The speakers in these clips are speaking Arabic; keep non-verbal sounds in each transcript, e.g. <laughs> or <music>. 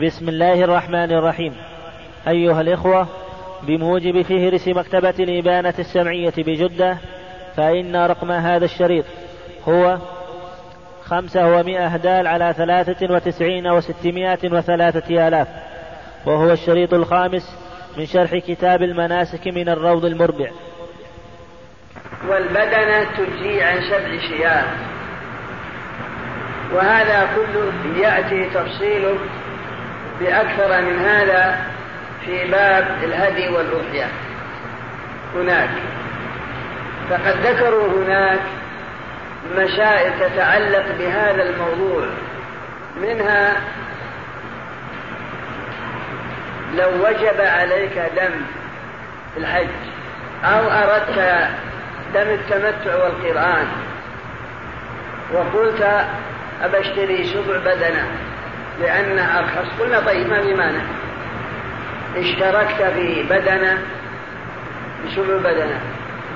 بسم الله الرحمن الرحيم. أيها الإخوة بموجب فهرس مكتبة الإبانة السمعية بجدة فإن رقم هذا الشريط هو خمسة ومائة دال على ثلاثة وتسعين وستمائة وثلاثة آلاف وهو الشريط الخامس من شرح كتاب المناسك من الروض المربع. والبدنة تجزي عن سبع شياه. وهذا كله يأتي تفصيله بأكثر من هذا في باب الهدي والأضحية هناك. فقد ذكروا هناك مسائل تتعلق بهذا الموضوع. منها لو وجب عليك دم الحج أو أردت دم التمتع والقرآن وقلت أبشتري سبع بدنة. لأن أرخص قلنا طيب ما في مانع. اشتركت في بدنة بسبع بدنة.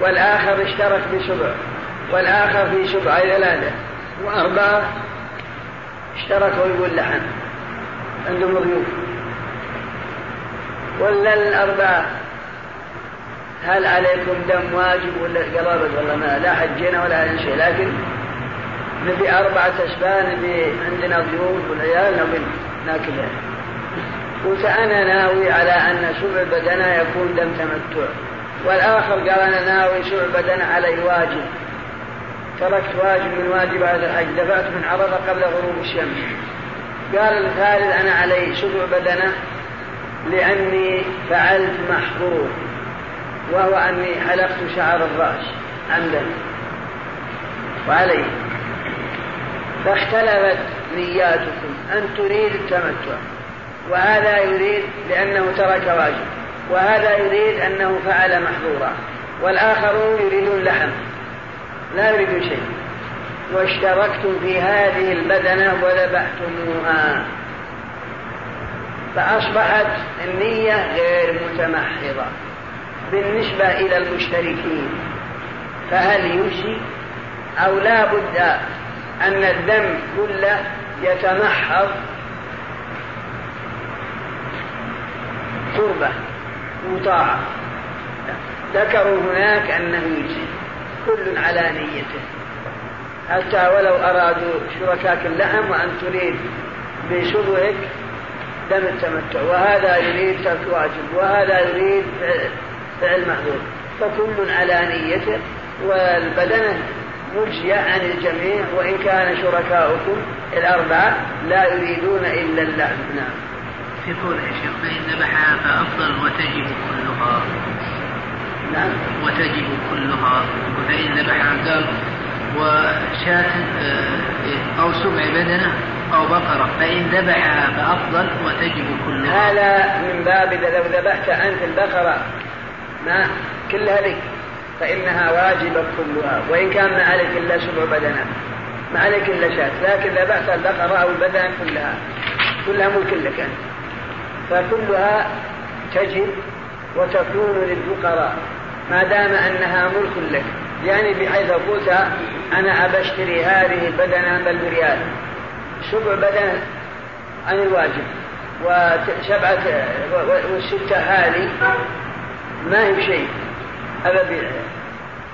والآخر اشترك بسبع والآخر في سبع ثلاثة وأربعة اشتركوا يقول لحم. عندهم ضيوف. ولا الأربعة؟ هل عليكم دم واجب ولا قرابة ولا ما لا حجينا ولا شيء. لكن نبي أربعة أسبان نبي عندنا ضيوف والعيال نبي ناكلها قلت أنا ناوي على أن سبع بدنا يكون دم تمتع. والآخر قال أنا ناوي سبع بدنا علي واجب. تركت واجب من واجبات الحج. دفعت من عرضة قبل غروب الشمس. قال الثالث أنا علي سبع بدنة لأني فعلت محظور وهو أني حلقت شعر الرأس عمدا. وعليه فاختلفت نياتكم. أن تريد التمتع. وهذا يريد لأنه ترك واجب. وهذا يريد أنه فعل محظورا. والآخرون يريدون اللحم لا يريدون شيء. واشتركتم في هذه البدنة وذبحتموها. فأصبحت النية غير متمحضة. بالنسبة إلى المشتركين. فهل يجزي أو لا بد أن الدم كله يتمحض قربة وطاعة ذكروا هناك أنه يجزي كل على نيته. حتى ولو أرادوا شركاك اللحم وأن تريد بشبهك دم التمتع وهذا يريد ترك واجب وهذا يريد فعل محظور فكل على نيته والبدنة مجزية عن الجميع وإن كان شركاؤكم الأربعة لا يريدون إلا اللحم نعم. في قول يا شيخ فإن ذبحها فأفضل وتجب كلها. نعم. وتجب كلها. فإن ذبحها قال وشاة آه، أو سبع بدنة أو بقرة فإن ذبحها فأفضل وتجب كلها. هذا من باب إذا لو ذبحت أنت البقرة ما؟ كلها لك. فإنها واجبة كلها وإن كان ما عليك إلا سبع بدنة ما عليك إلا شاة لكن ذبحت البقرة أو البدنة كلها كلها ملك لك أنت. فكلها تجب وتكون للفقراء ما دام أنها ملك لك. يعني بحيث قلت أنا أبشتري هذه البدنة بل بريال سبع بدنة عن الواجب وسبعة والستة هذه ما هي بشيء أبا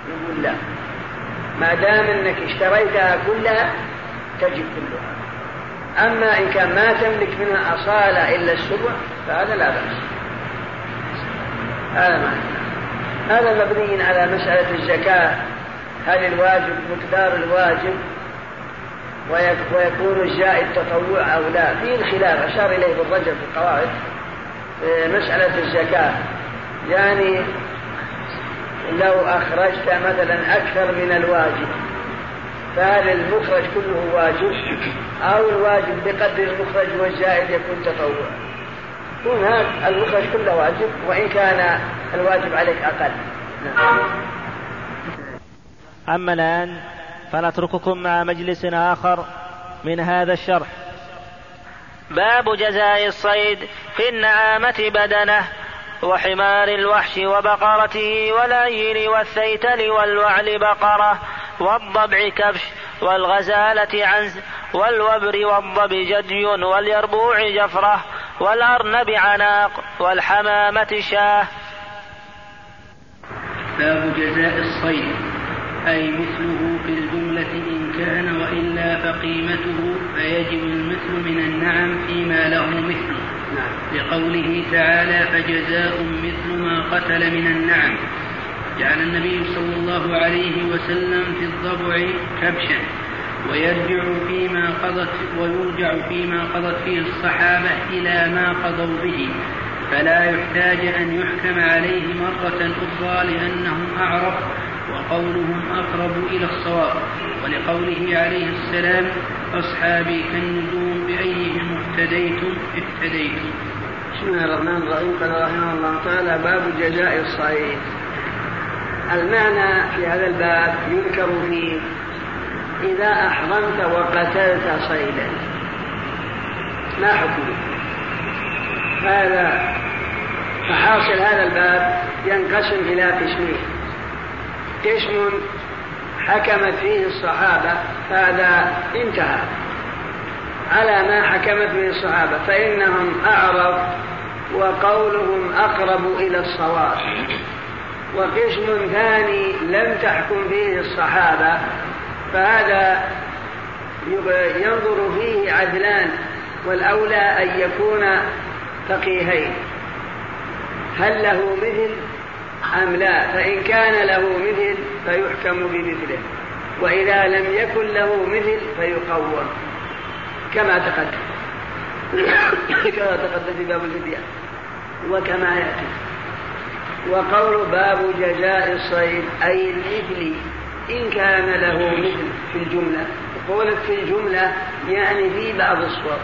يقول لا. ما دام أنك اشتريتها كلها تجب كلها. أما إن كان ما تملك منها أصالة إلا السبع فهذا لا بأس. هذا معنى. هذا مبني على مسألة الزكاة. هل الواجب مقدار الواجب؟ ويكون الزائد تطوع أو لا؟ فيه الخلاف. أشار إليه بالرجل في القواعد. مسألة الزكاة. يعني لو أخرجت مثلا أكثر من الواجب فهل المخرج كله واجب؟ أو الواجب بقدر المخرج والزائد يكون تطوع هنا المخرج كله واجب وإن كان الواجب عليك أقل. نعم. أما الآن فنترككم مع مجلس آخر من هذا الشرح. باب جزاء الصيد في النعامة بدنه. وحمار الوحش وبقرته والأيل والثيتل والوعل بقرة والضبع كبش والغزالة عنز والوبر والضب جدي واليربوع جفرة والأرنب عناق والحمامة شاه باب جزاء الصيد أي مثله في الجملة إن كان وإلا فقيمته فيجب المثل من النعم فيما له مثل. لقوله تعالى فجزاء مثل ما قتل من النعم. جعل النبي صلى الله عليه وسلم في الضبع كبشا ويرجع فيما قضت ويرجع فيما قضت فيه الصحابة إلى ما قضوا به. فلا يحتاج أن يحكم عليه مرة أخرى لأنهم أعرف وقولهم أقرب إلى الصواب. ولقوله عليه السلام أصحابي كالنجوم بأيهم اهتديتم؟ اهتديتم. بسم الله الرحمن الرحيم. قال رحمه الله تعالى باب جزاء الصعيد المعنى في هذا الباب يذكر فيه إذا أحرمت وقتلت صيدا. ما حكمه؟ هذا فحاصل هذا الباب ينقسم إلى قسمين. قسم حكمت فيه الصحابة هذا انتهى. على ما حكمت به الصحابة فإنهم أعرض وقولهم أقرب إلى الصواب. وقسم ثاني لم تحكم فيه الصحابة فهذا ينظر فيه عدلان والأولى أن يكون فقيهين. هل له مثل أم لا؟ فإن كان له مثل فيحكم بمثله وإذا لم يكن له مثل فيقوم. كما تقدم. كما تقدم في باب الفدية وكما يأتي. وقول باب جزاء الصيد أي المثل إن كان له مثل في الجملة. قولت في الجملة يعني في بعض الصور.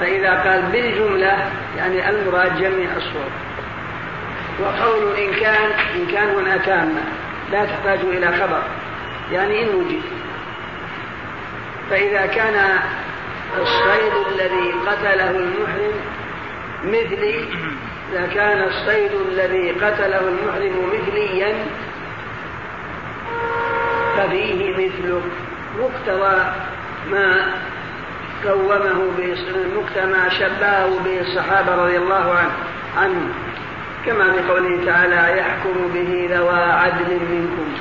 فإذا قال بالجملة يعني المراد جميع الصور. وقول إن كان إن كان هنا تامة لا تحتاج إلى خبر. يعني إن وجد. فإذا كان الصيد الذي قتله المحرم مثلي إذا كان الصيد الذي قتله المحرم مثليا ففيه مثله. مقتضى ما قومه ما شبهه به الصحابة رضي الله عنه عنهم كما في قوله تعالى يحكم به ذوى عدل منكم.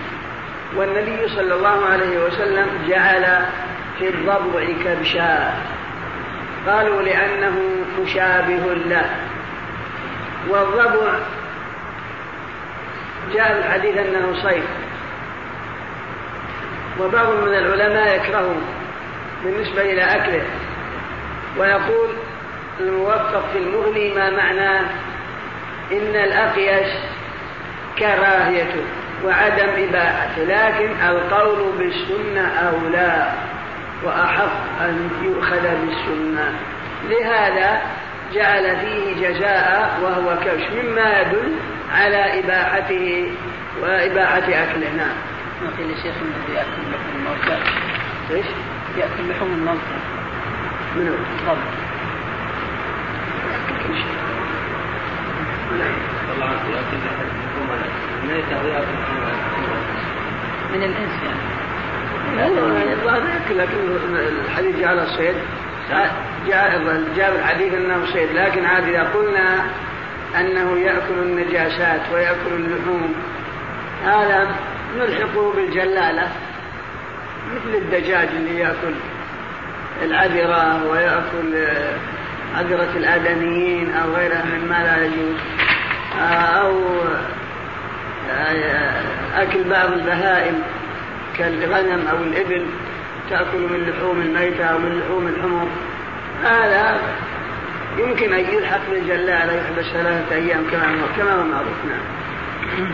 والنبي صلى الله عليه وسلم جعل في الضبع كبشا. قالوا لأنه مشابه له. والضبع جاء الحديث أنه صيد وبعض من العلماء يكرهه بالنسبة إلى أكله ويقول الموفق في المغني ما معناه إن الأقيس كراهيته وعدم إباحته لكن القول بالسنة أولى وأحق أن يؤخذ بالسنة. لهذا جعل فيه جزاء وهو كبش مما يدل على إباحته وإباحة أكله. نعم. ما قيل الشيخ انه يأكل لحوم الموتى. إيش؟ يأكل لحوم الموتى. منو؟ طبعا من الإنس يعني. الظاهر لكن الحديث جعل الصيد. جاء الحديث إنه صيد لكن عاد إذا قلنا أنه يأكل النجاسات ويأكل اللحوم هذا نلحقه بالجلالة مثل الدجاج اللي يأكل العذرة ويأكل عذرة الآدميين أو غيرها مما لا يجوز أو أكل بعض البهائم كالغنم أو الإبل. تأكل من لحوم الميتة أو من لحوم الحمر هذا يمكن أن يلحق بالجلالة يحبس ثلاثة أيام كما كما هو معروف نعم.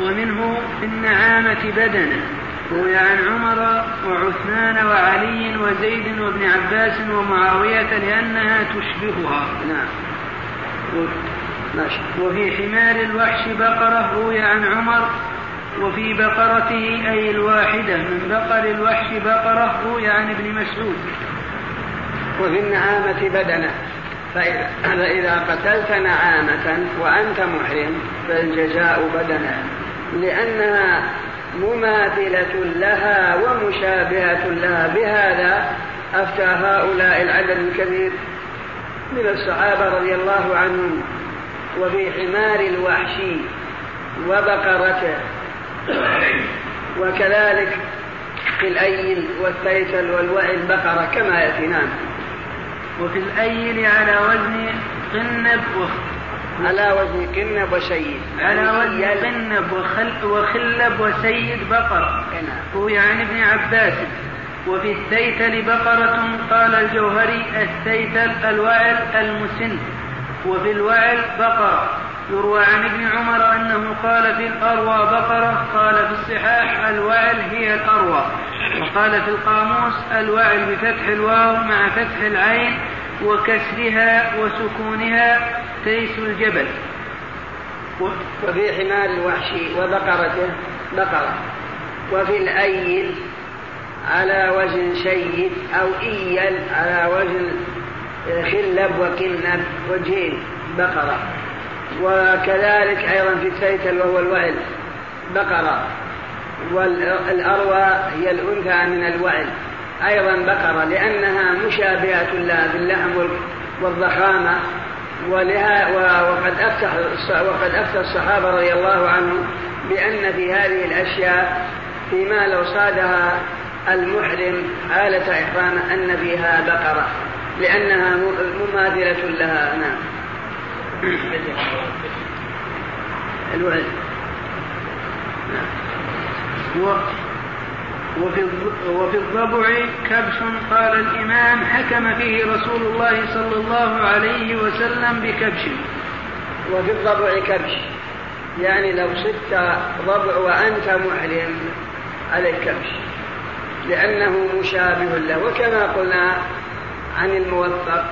ومنه في النعامة بدنة روي عن عمر وعثمان وعلي وزيد وابن عباس ومعاوية لأنها تشبهها. نعم. ماشي. وفي حمار الوحش بقرة روي عن عمر وفي بقرته أي الواحدة من بقر الوحش بقرة روي عن ابن مسعود. وفي النعامة بدنة. فإذا, قتلت نعامة وأنت محرم فالجزاء بدنة. لأنها مماثلة لها ومشابهة لها. بهذا أفتى هؤلاء العدد الكبير من الصحابة رضي الله عنهم. وفي حمار الوحشي وبقرته. وكذلك في الأيل والثيتل والوعل بقرة كما يأتي نعم. وفي الأيل على وزن قنب على وزن قنب وسيد على وزن قنب وخل وخلب وسيد بقرة. هو عن يعني ابن عباس. وفي الثيتل بقرة قال الجوهري الثيتل الوعل المسن. وفي الوعل بقرة. يروى عن ابن عمر أنه قال في الأروى بقرة قال في الصحاح الوعل هي الأروى وقال في القاموس الوعل بفتح الواو مع فتح العين وكسرها وسكونها تيس الجبل. وفي حمار الوحشي وبقرته بقرة. وفي الأيل على وزن سيد أو إيل على وزن خلب وكنب وجين بقرة. وكذلك أيضا في الثيتل وهو الوعل بقرة. والأروى هي الأنثى من الوعل. أيضا بقرة لأنها مشابهة لها باللحم والضخامة. ولها وقد أفتح وقد أفتى الصحابة رضي الله عنهم بأن في هذه الأشياء فيما لو صادها المحرم حالة إحرامه أن فيها بقرة لأنها مماثلة لها. نعم. الوعد. و وفي وفي الضبع كبش قال الإمام حكم فيه رسول الله صلى الله عليه وسلم بكبش. وفي الضبع كبش. يعني لو صدت ضبع وأنت محرم عليك كبش. لأنه مشابه له. وكما قلنا عن الموفق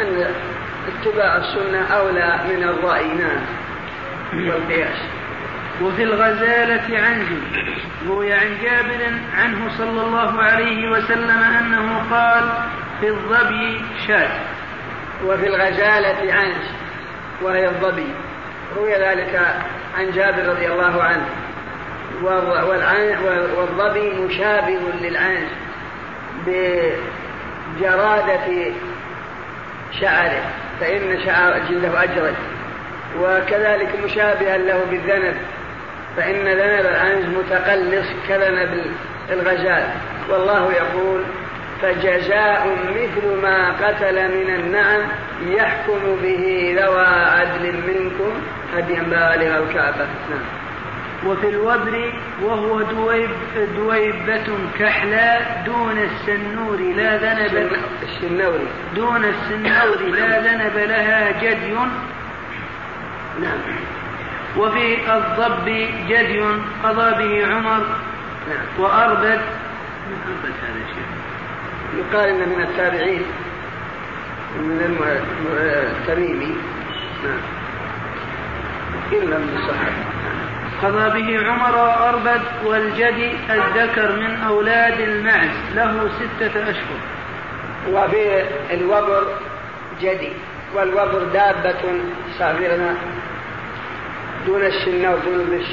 أن اتباع السنة أولى من الرأي نعم. والقياس. وفي الغزالة عنه روي عن جابر عنه صلى الله عليه وسلم أنه قال في الظبي شاة وفي الغزالة عنه وهي الظبي. روي ذلك عن جابر رضي الله عنه. والظبي مشابه للعنز بجرادة شعره. فإن شعر جلده أجرد وكذلك مشابها له بالذنب. فإن ذنب العنز متقلص كذنب الغزال. والله يقول فجزاء مثل ما قتل من النعم يحكم به ذوى عدل منكم هديا بالغ الكعبة. نعم. وفي الوبر وهو دويب دويبة كحلاء دون السنور لا ذنب السنور دون السنور لا ذنب لها جدي. نعم. وفي الضب جدي. قضى به عمر. نعم. وأربد. من أربد هذا الشيء؟ يقال إن من التابعين. من التميمي نعم. إلا من الصحابة قضى به عمر وأربد والجدي الذكر من أولاد المعز له ستة أشهر. وفي الوبر جدي والوبر دابة صغيرة دون السن ودون البش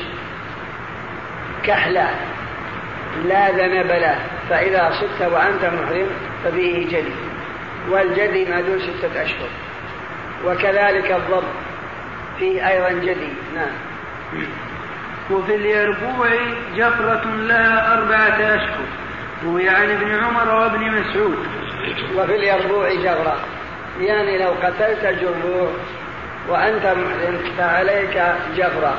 كحلة لا ذنب له فإذا صدت وأنت محرم ففيه جدي. والجدي ما دون ستة أشهر. وكذلك الضب فيه أيضا جدي نعم. وفي اليربوع جفرة لها أربعة أشهر. روي عن ابن عمر وابن مسعود. وفي اليربوع جفرة. يعني لو قتلت الجربوع وأنت فعليك جفرة.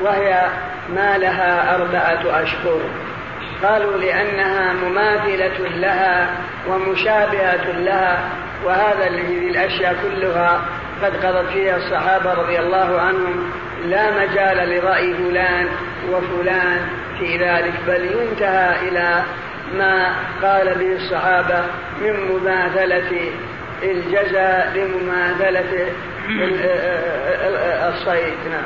وهي ما لها أربعة أشهر. قالوا لأنها مماثلة لها ومشابهة لها وهذا الذي الأشياء كلها قد قضت فيها الصحابة رضي الله عنهم لا مجال لرأي فلان وفلان في ذلك بل ينتهى إلى ما قال به الصحابة من مماثلة الجزاء لمماثلة الصيد. نعم.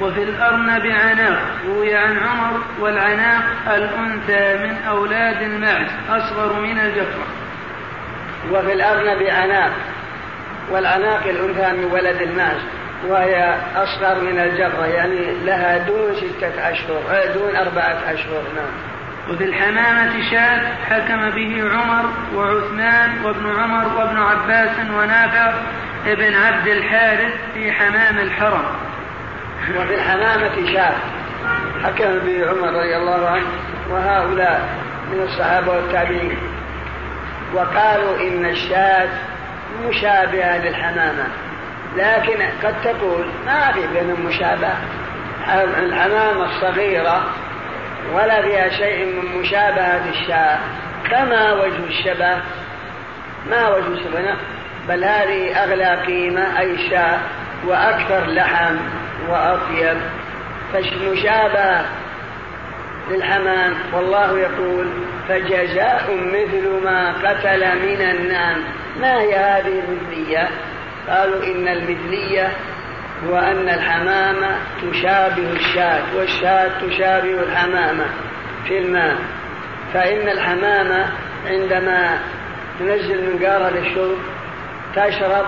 وفي الأرنب عناق روي عن عمر والعناق الأنثى من أولاد المعز أصغر من الجفرة. وفي الأرنب عناق والعناق الأنثى من ولد المعز وهي أصغر من الجرة يعني لها دون ستة أشهر آه، دون أربعة أشهر نعم. وفي الحمامة شاة حكم به عمر وعثمان وابن عمر وابن عباس ونافع ابن عبد الحارث في حمام الحرم. وفي الحمامة شاة حكم به عمر رضي الله عنه وهؤلاء من الصحابة والتابعين. وقالوا إن الشاة مشابهة للحمامة. لكن قد تقول ما في بينهم مشابهة الحمامة الصغيرة ولا فيها شيء من مشابهة الشاة. فما وجه الشبه؟ ما وجه الشبه؟ بل هذه أغلى قيمة أي شاة وأكثر لحم وأطيب. فالمشابهة للحمام والله يقول فجزاء مثل ما قتل من النعم ما هي هذه المثلية؟ قالوا إن المثلية هو أن الحمامة تشابه الشاة والشاة تشابه الحمامة في الماء. فإن الحمامة عندما تنزل من قارة للشرب تشرب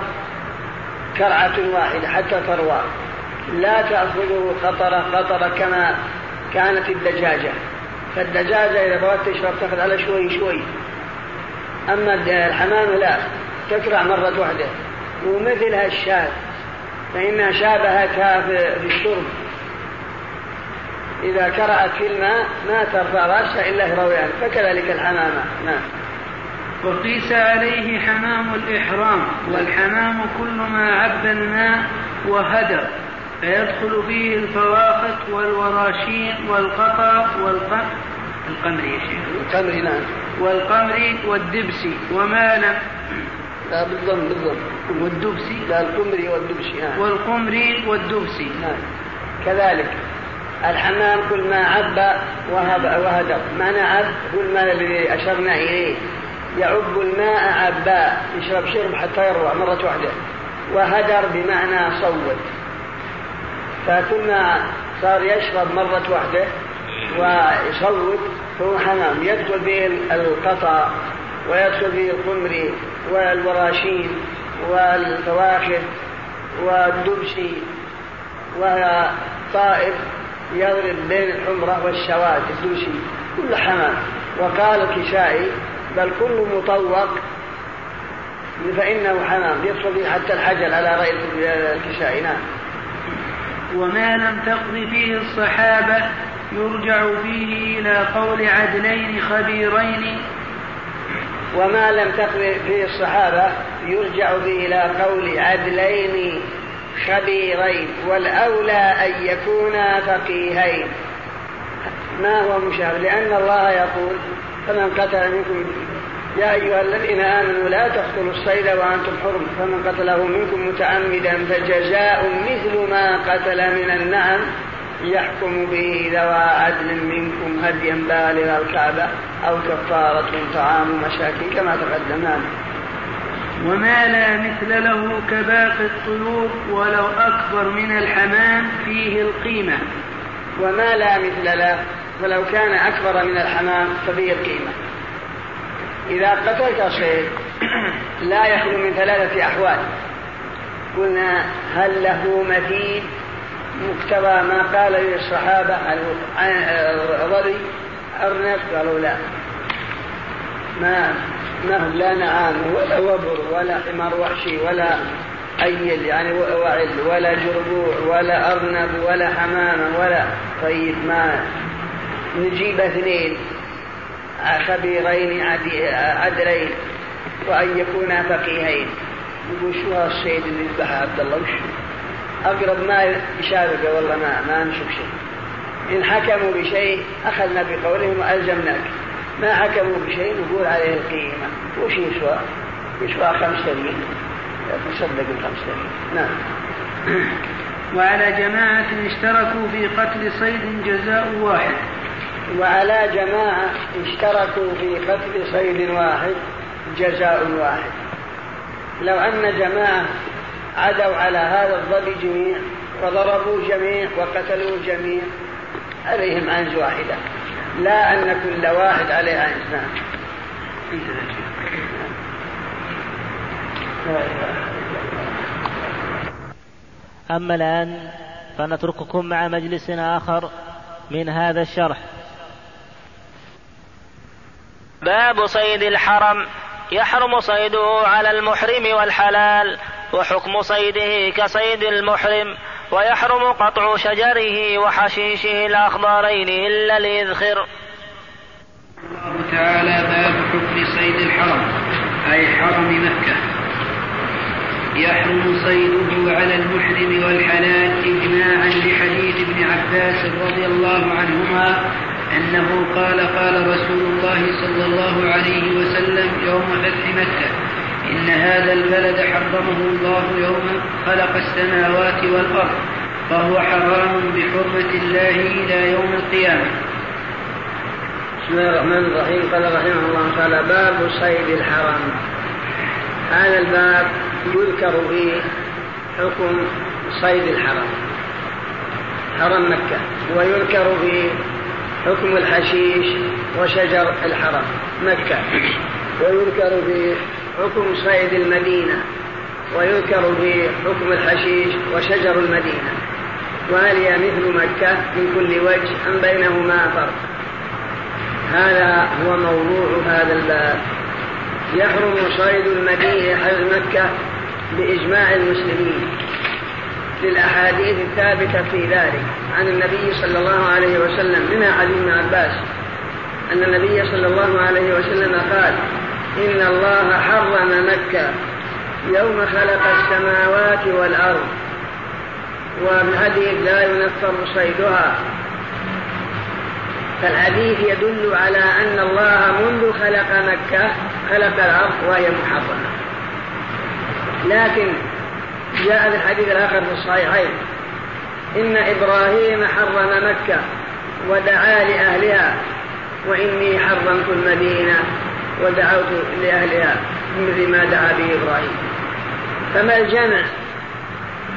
كرعة واحدة حتى تروى. لا تأخذه قطرة قطرة كما كانت الدجاجة. فالدجاجة إذا بغت تشرب تأخذ على شوي شوي. أما الحمامة لا تكرع مرة واحدة. ومثلها الشاة فإنها شابهتها في الشرب. إذا كرعت في الماء ما ترفع رأسها إلا هرويان فكذلك الحمامة نعم. وقيس عليه حمام الإحرام والحمام كل ما عب الماء وهدر فيدخل فيه الفواخت والوراشين والقطا والقمر القمر يا شيخ. القمر نعم. والقمر والدبس وما لم لا بالضم بالضم. والدبسي لا القمري والدبسي نعم. والقمري والدبسي نعم. كذلك الحمام كل ما عب وهب وهدر معنى عب هو الماء الذي أشرنا إليه. يعب الماء عباء يشرب شرب حتى يروى مرة واحدة. وهدر بمعنى صوت. فكل ما صار يشرب مرة واحدة. ويصوت فهو حمام يدخل به القطع ويدخل به القمري والوراشين والفواكه والدبشي وهي طائر يضرب بين الحمرة والشواد الدبشي كل حمام. وقال الكشائي بل كل مطوق فإنه حمام. يدخل به حتى الحجل على رأي الكشائي. نعم. وما لم تقض فيه الصحابة يرجع فيه إلى قول عدلين خبيرين. وما لم تقض فيه الصحابة يرجع به إلى قول عدلين خبيرين. والأولى أن يكونا فقيهين. ما هو مشابه؟ لأن الله يقول فمن قتل منكم يا أيها الذين آمنوا لا تقتلوا الصيد وأنتم حرم. فمن قتله منكم متعمدا فجزاء مثل ما قتل من النعم. يحكم به ذوى عدل منكم هديا بالغ الكعبة أو كفارة طعام مساكين كما تقدم وما لا مثل له كباقي الطيور ولو أكبر من الحمام فيه القيمة. وما لا مثل له فلو كان أكبر من الحمام ففيه القيمة. إذا قتلت صيد <clears throat> لا يخلو من ثلاثة أحوال. قلنا هل له مثيل مقتضى ما قال به الصحابة عن الرضي أرنب قالوا لا. ما ما لا نعام ولا وبر ولا حمار وحشي ولا أيل يعني وعل ولا جربوع ولا أرنب ولا حمامة ولا طيب ما نجيب اثنين خبيرين عدلين وأن يكونا فقيهين. يقول شو هالصيد اللي يذبحه عبد الله؟ وش؟ أقرب ما يشارك والله ما ما نشوف شيء. إن حكموا بشيء أخذنا بقولهم وألزمناك. ما حكموا بشيء نقول عليه القيمة. وش يسوى؟ يسوى خمس سنين تصدق الخمس سنين نعم. وعلى جماعة اشتركوا في قتل صيد جزاء واحد. وعلى جماعة اشتركوا في قتل صيد واحد جزاء واحد. لو أن جماعة عدوا على هذا الظبي جميع وضربوا جميع وقتلوا جميع. عليهم عنز واحدة. لا أن كل واحد عليه عنز نعم أما الآن فنترككم مع مجلس آخر من هذا الشرح. باب صيد الحرم. يحرم صيده على المحرم والحلال. وحكم صيده كصيد المحرم ويحرم قطع شجره وحشيشه الأخضرين إلا الإذخر الله تعالى باب حكم صيد الحرم أي حرم مكة. يحرم صيده على المحرم والحلال إجماعا لحديث ابن عباس رضي الله عنهما أنه قال قال رسول الله صلى الله عليه وسلم يوم فتح مكة إن هذا البلد حرمه الله يوم خلق السماوات والأرض فهو حرام بحرمة الله إلى يوم القيامة. بسم الله الرحمن الرحيم. قال رحمه الله تعالى باب صيد الحرم هذا الباب يذكر فيه حكم صيد الحرم حرم مكة ويذكر فيه حكم الحشيش وشجر الحرم مكة ويذكر فيه حكم صيد المدينة ويذكر فيه حكم الحشيش وشجر المدينة. وهل هي مثل مكة من كل وجه أم بينهما فرق؟ هذا هو موضوع هذا الباب. يحرم صيد المدينة مكة بإجماع المسلمين. للأحاديث الثابتة في ذلك عن النبي صلى الله عليه وسلم منها حديث ابن عباس أن النبي صلى الله عليه وسلم قال إن الله حرم مكة يوم خلق السماوات والأرض وبالحديث لا ينفر صيدها. فالحديث يدل على أن الله منذ خلق مكة خلق الأرض وهي محرمة. لكن جاء في الحديث الآخر في الصحيحين إن إبراهيم حرم مكة ودعا لأهلها وإني حرمت المدينة. ودعوت لأهلها مثل ما دعا به إبراهيم. فما الجمع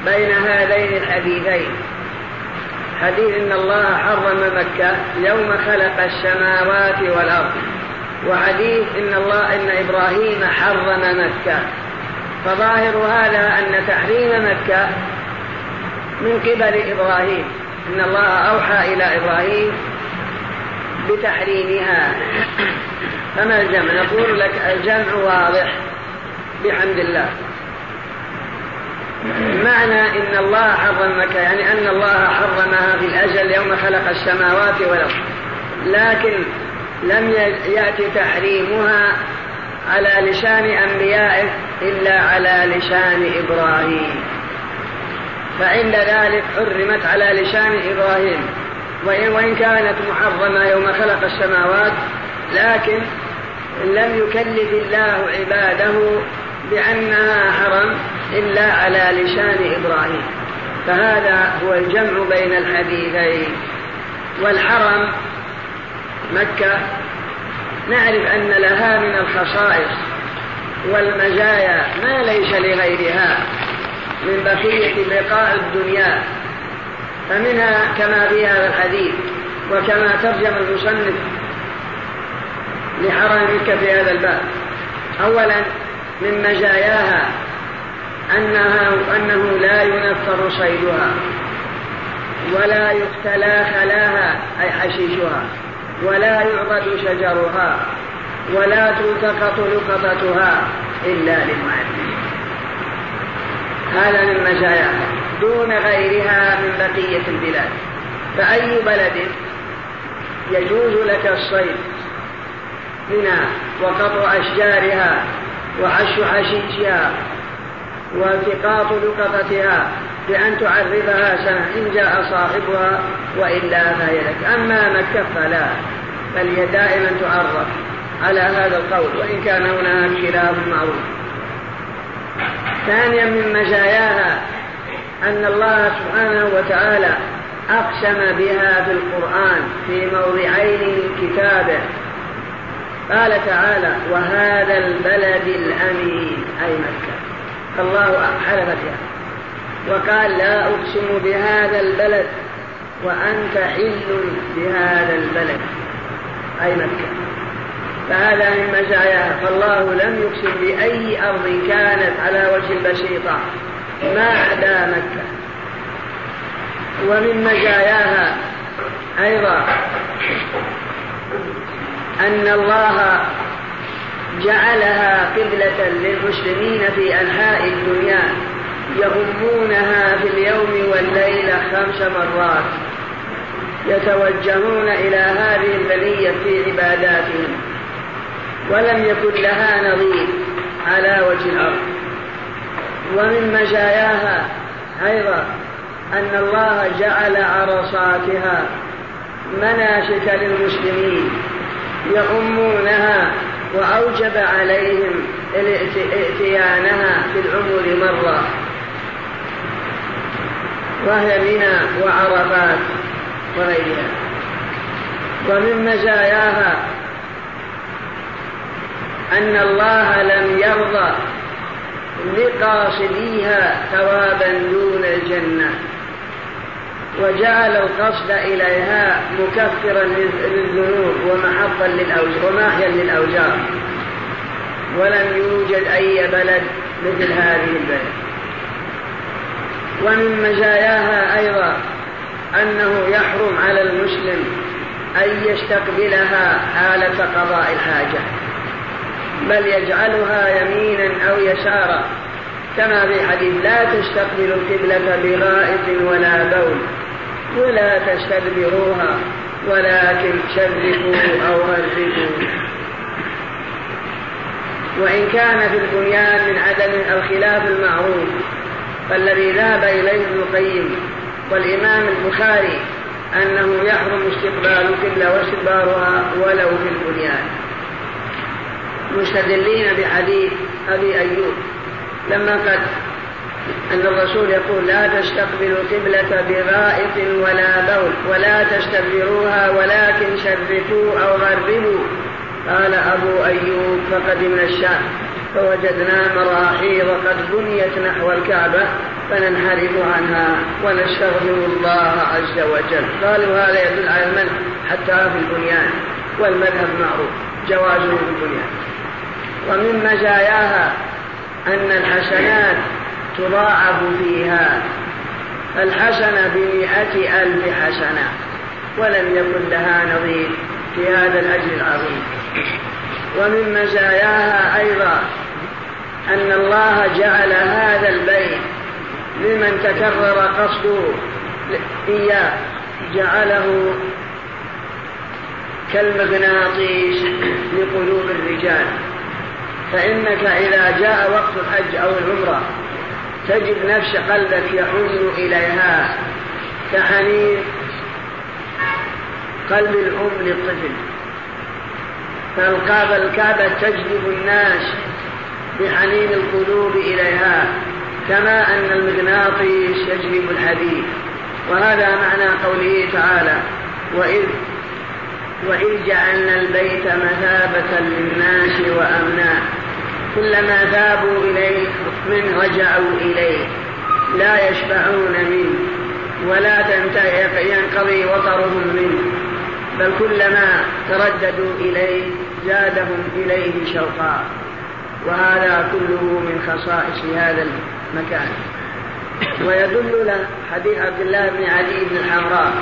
بين هذين الحديثين؟ حديث إن الله حرم مكة يوم خلق السماوات والأرض وحديث إن الله إن إبراهيم حرم مكة. فظاهر هذا أن تحريم مكة من قبل إبراهيم. إن الله أوحى إلى إبراهيم بتحريمها. فما الجمع؟ نقول لك الجمع واضح بحمد الله. معنى إن الله حرم مكة يعني أن الله حرمها في الأجل يوم خلق السماوات والأرض. لكن لم يأتي تحريمها على لسان أنبيائه إلا على لسان إبراهيم. فعند ذلك حرمت على لسان إبراهيم. وإن كانت محرمة يوم خلق السماوات لكن لم يكلف الله عباده بأنها حرم إلا على لسان إبراهيم. فهذا هو الجمع بين الحديثين. والحرم مكة نعرف أن لها من الخصائص والمزايا ما ليس لغيرها من بقية بقاء الدنيا. فمنها كما في هذا الحديث وكما ترجم المصنف لحرم مكة في هذا الباب. أولا من مزاياها أنها أنه لا ينفر صيدها ولا يقتلى خلاها أي حشيشها ولا يعبد شجرها ولا تلتقط لقطتها إلا للمعلم. هذا من مزاياها دون غيرها من بقية البلاد. فأي بلد يجوز لك الصيد منها وقطع أشجارها وحش حشيشها والتقاط لقطتها بأن تعرفها سنة إن جاء صاحبها وإلا فهي لك أما مكة فلا بل هي دائما تعرف على هذا القول وإن كان هناك خلاف معروف. ثانيا من مزاياها أن الله سبحانه وتعالى أقسم بها في القرآن في موضعين من كتابه. قال تعالى وهذا البلد الأمين أي مكة. الله حلف بها. وقال لا أقسم بهذا البلد وأنت حل بهذا البلد أي مكة. فهذا من مزاياها فالله لم يقسم بأي أرض كانت على وجه البسيطة ما عدا مكة. ومن مزاياها أيضا أن الله جعلها قبلة للمسلمين في أنحاء الدنيا يهمونها في اليوم والليلة خمس مرات يتوجهون إلى هذه البلية في عباداتهم ولم يكن لها نظير على وجه الأرض. ومن مزاياها أيضا أن الله جعل عرصاتها مناسك للمسلمين. يؤمونها وأوجب عليهم ائتيانها في العمر مرة. وهي منى وعرفات وغيرها. ومن مزاياها أن الله لم يرضى لقاصديها ثوابا دون الجنة. وجعل القصد إليها مكفرا للذنوب ومحطا للأوجار وماحيا للأوجار. ولم يوجد أي بلد مثل هذه البلد. ومن مزاياها أيضا أنه يحرم على المسلم أن يستقبلها حالة قضاء الحاجة. بل يجعلها يمينا أو يسارا. كما في حديث لا تستقبلوا القبلة بغائط ولا بول. ولا تستدبروها ولكن شرفوا أو غرفوا وإن كان في البنيان من عدم الخلاف المعروف فالذي ذهب إليه ابن القيم والإمام البخاري أنه يحرم استقبال القبلة واستدبارها ولو في البنيان. مستدلين بحديث أبي أيوب لما قد أن الرسول يقول لا تستقبلوا القبلة بغائط ولا بول ولا تستدبروها ولكن شرفوا أو غربوا قال أبو أيوب فقدمنا الشام فوجدنا مراحيض قد بنيت نحو الكعبة فننحرف عنها ونستغفر الله عز وجل. قالوا هذا يدل على المنع حتى في البنيان والمذهب معروف جوازه في البنيان. ومن مزاياها أن الحسنات تضاعف فيها الحسنة بمئة ألف حسنة ولم يكن لها نظير في هذا الأجر العظيم. ومن مزاياها أيضا أن الله جعل هذا البيت لمن تكرر قصده إياه جعله كالمغناطيس لقلوب الرجال. فإنك إذا جاء وقت الحج أو العمرة تجد نفس قلبك يحن إليها كحنين قلب الأم للطفل. فالكعبة الكعبة تجذب الناس بحنين القلوب إليها كما أن المغناطيس يجلب الحديد. وهذا معنى قوله تعالى وإذ وإذ جعلنا البيت مثابة للناس وأمنا كلما ذابوا إليه من رجعوا إليه. لا يشبعون منه ولا ينقضي وطرهم منه. بل كلما ترددوا إليه زادهم إليه شوقا. وهذا كله من خصائص هذا المكان. ويدل حديث عبد الله بن علي بن الحمراء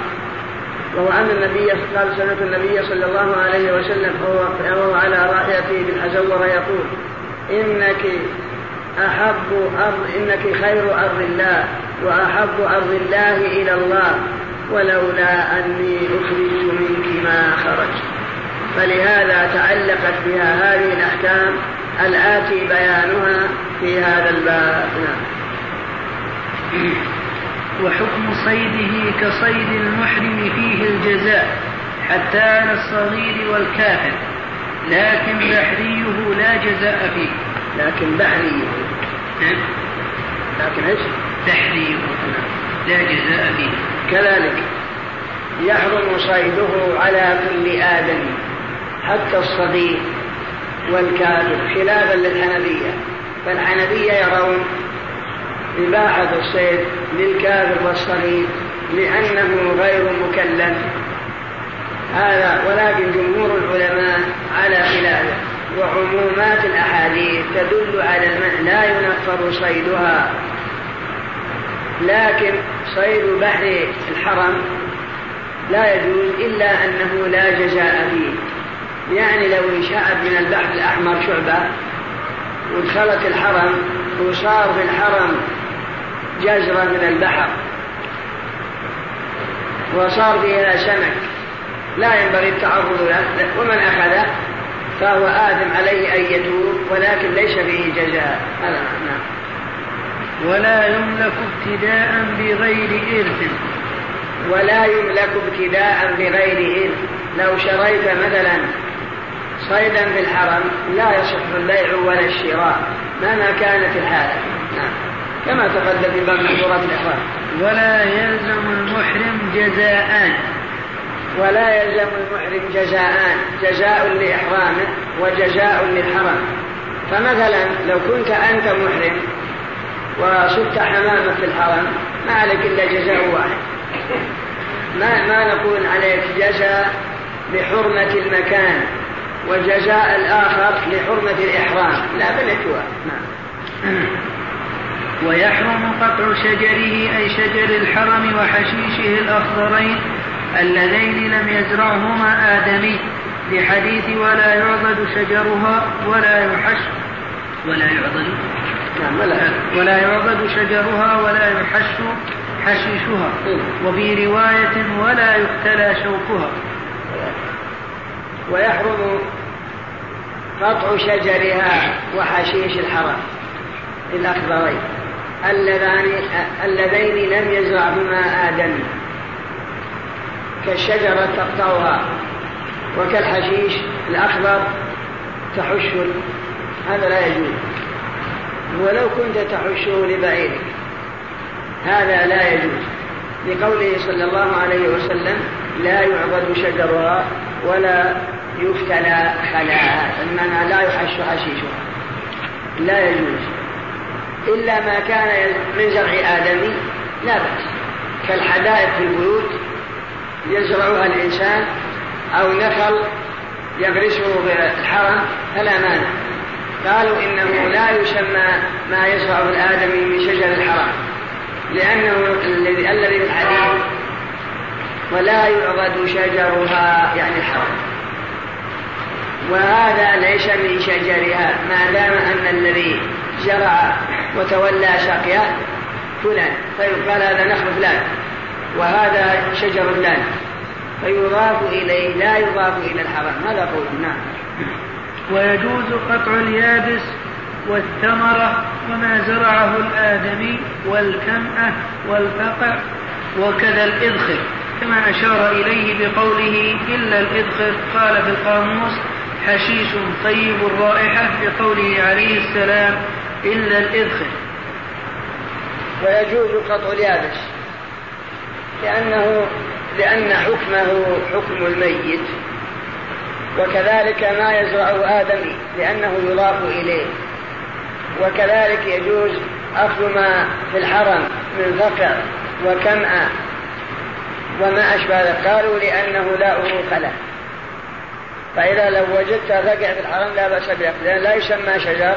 وهو أن النبي قال سمعت النبي صلى الله عليه وسلم وهو على راحلته بالحزورة يقول إنك أحب أرض إنك خير أرض الله وأحب أرض الله إلى الله ولولا أني أخرجت منك ما خرجت فلهذا تعلقت بها هذه الأحكام الآتي بيانها في هذا الباب. وحكم صيده كصيد المحرم فيه الجزاء حتى على الصغير والكافر لكن بحريه لا جزاء فيه. لكن بحريه. نعم. لكن إيش؟ بحريه. لا جزاء فيه. كذلك يحرم صيده على كل آدم حتى الصغير والكافر خلافا للحنفية. فالحنفية يرون إباحة الصيد للكافر والصغير لأنه غير مكلف. هذا ولكن جمهور العلماء على خلافه وعمومات الأحاديث تدل على المنع لا ينفر صيدها. لكن صيد بحر الحرم لا يجوز إلا أنه لا جزاء فيه. يعني لو انشأت من البحر الأحمر شعبة ودخلت الحرم وصار في الحرم جزرة من البحر وصار فيها سمك لا ينبغي التعرض له ومن أخذه فهو آثم عليه أن يتوب ولكن ليس فيه جزاء. هذا نعم. ولا يملك ابتداء بغير إرث. ولا يملك ابتداء بغير إرث. لو شريت مثلا صيدا في الحرم لا يصح البيع ولا الشراء مهما كانت الحالة. نعم. كما تقدم في باب محظورات الإحرام. ولا يلزم المحرم جزاءان ولا يلزم المحرم جزاءان جزاء لإحرامه وجزاء للحرم فمثلا لو كنت أنت محرم وصدت حمامة في الحرم ما عليك إلا جزاء واحد. ما, ما نقول عليك جزاء لحرمة المكان وجزاء الآخر لحرمة الإحرام. لا بل نعم. ويحرم قطع شجره أي شجر الحرم وحشيشه الأخضرين اللذين لم يزرعهما آدمي لحديث ولا يعضد شجرها ولا يحش ولا يعضد نعم ولا ولا يعضد شجرها ولا يحش حشيشها. وفي رواية ولا يقتلى شوكها. ويحرم قطع شجرها وحشيش الحرم الأخضرين. اللذان اللذين لم يزرعهما آدم كالشجرة تقطعها وكالحشيش الأخضر تحش هذا لا يجوز. ولو كنت تحشه لبعيرك هذا لا يجوز. لقوله صلى الله عليه وسلم لا يعبد شجرها ولا يفتلى خلاها المعنى لا يحش حشيشها. لا يجوز. إلا ما كان من زرع آدمي لا بأس. كالحدائق في البيوت يزرعها الإنسان أو نخل يغرسه الحرم فلا مانع. قالوا إنه لا يسمى ما يزرعه الآدمي من شجر الحرم لأنه الذي في الحديث ولا يعضد شجرها يعني الحرم. وهذا ليس من شجرها ما دام أن الذي زرع وتولى سقيا فلان فيقال هذا نخل فلان. وهذا شجر فلان فيضاف إليه لا يضاف إلى الحرم هذا قول نعم. ويجوز قطع اليابس والثمرة وما زرعه الآدمي والكمأة والفقع وكذا الإذخر. كما أشار إليه بقوله إلا الإذخر قال في القاموس حشيش طيب الرائحة بقوله عليه السلام إلا الإذخر. ويجوز قطع اليابس. لأنه لأن حكمه حكم الميت. وكذلك ما يزرعه آدمي لأنه يضاف إليه. وكذلك يجوز أخذ ما في الحرم من فقع وكمأ وما أشبه ذلك. قالوا لأنه لا أروق له. فإذا لو وجدت فقع في الحرم لا بأس به لأن لا يسمى شجر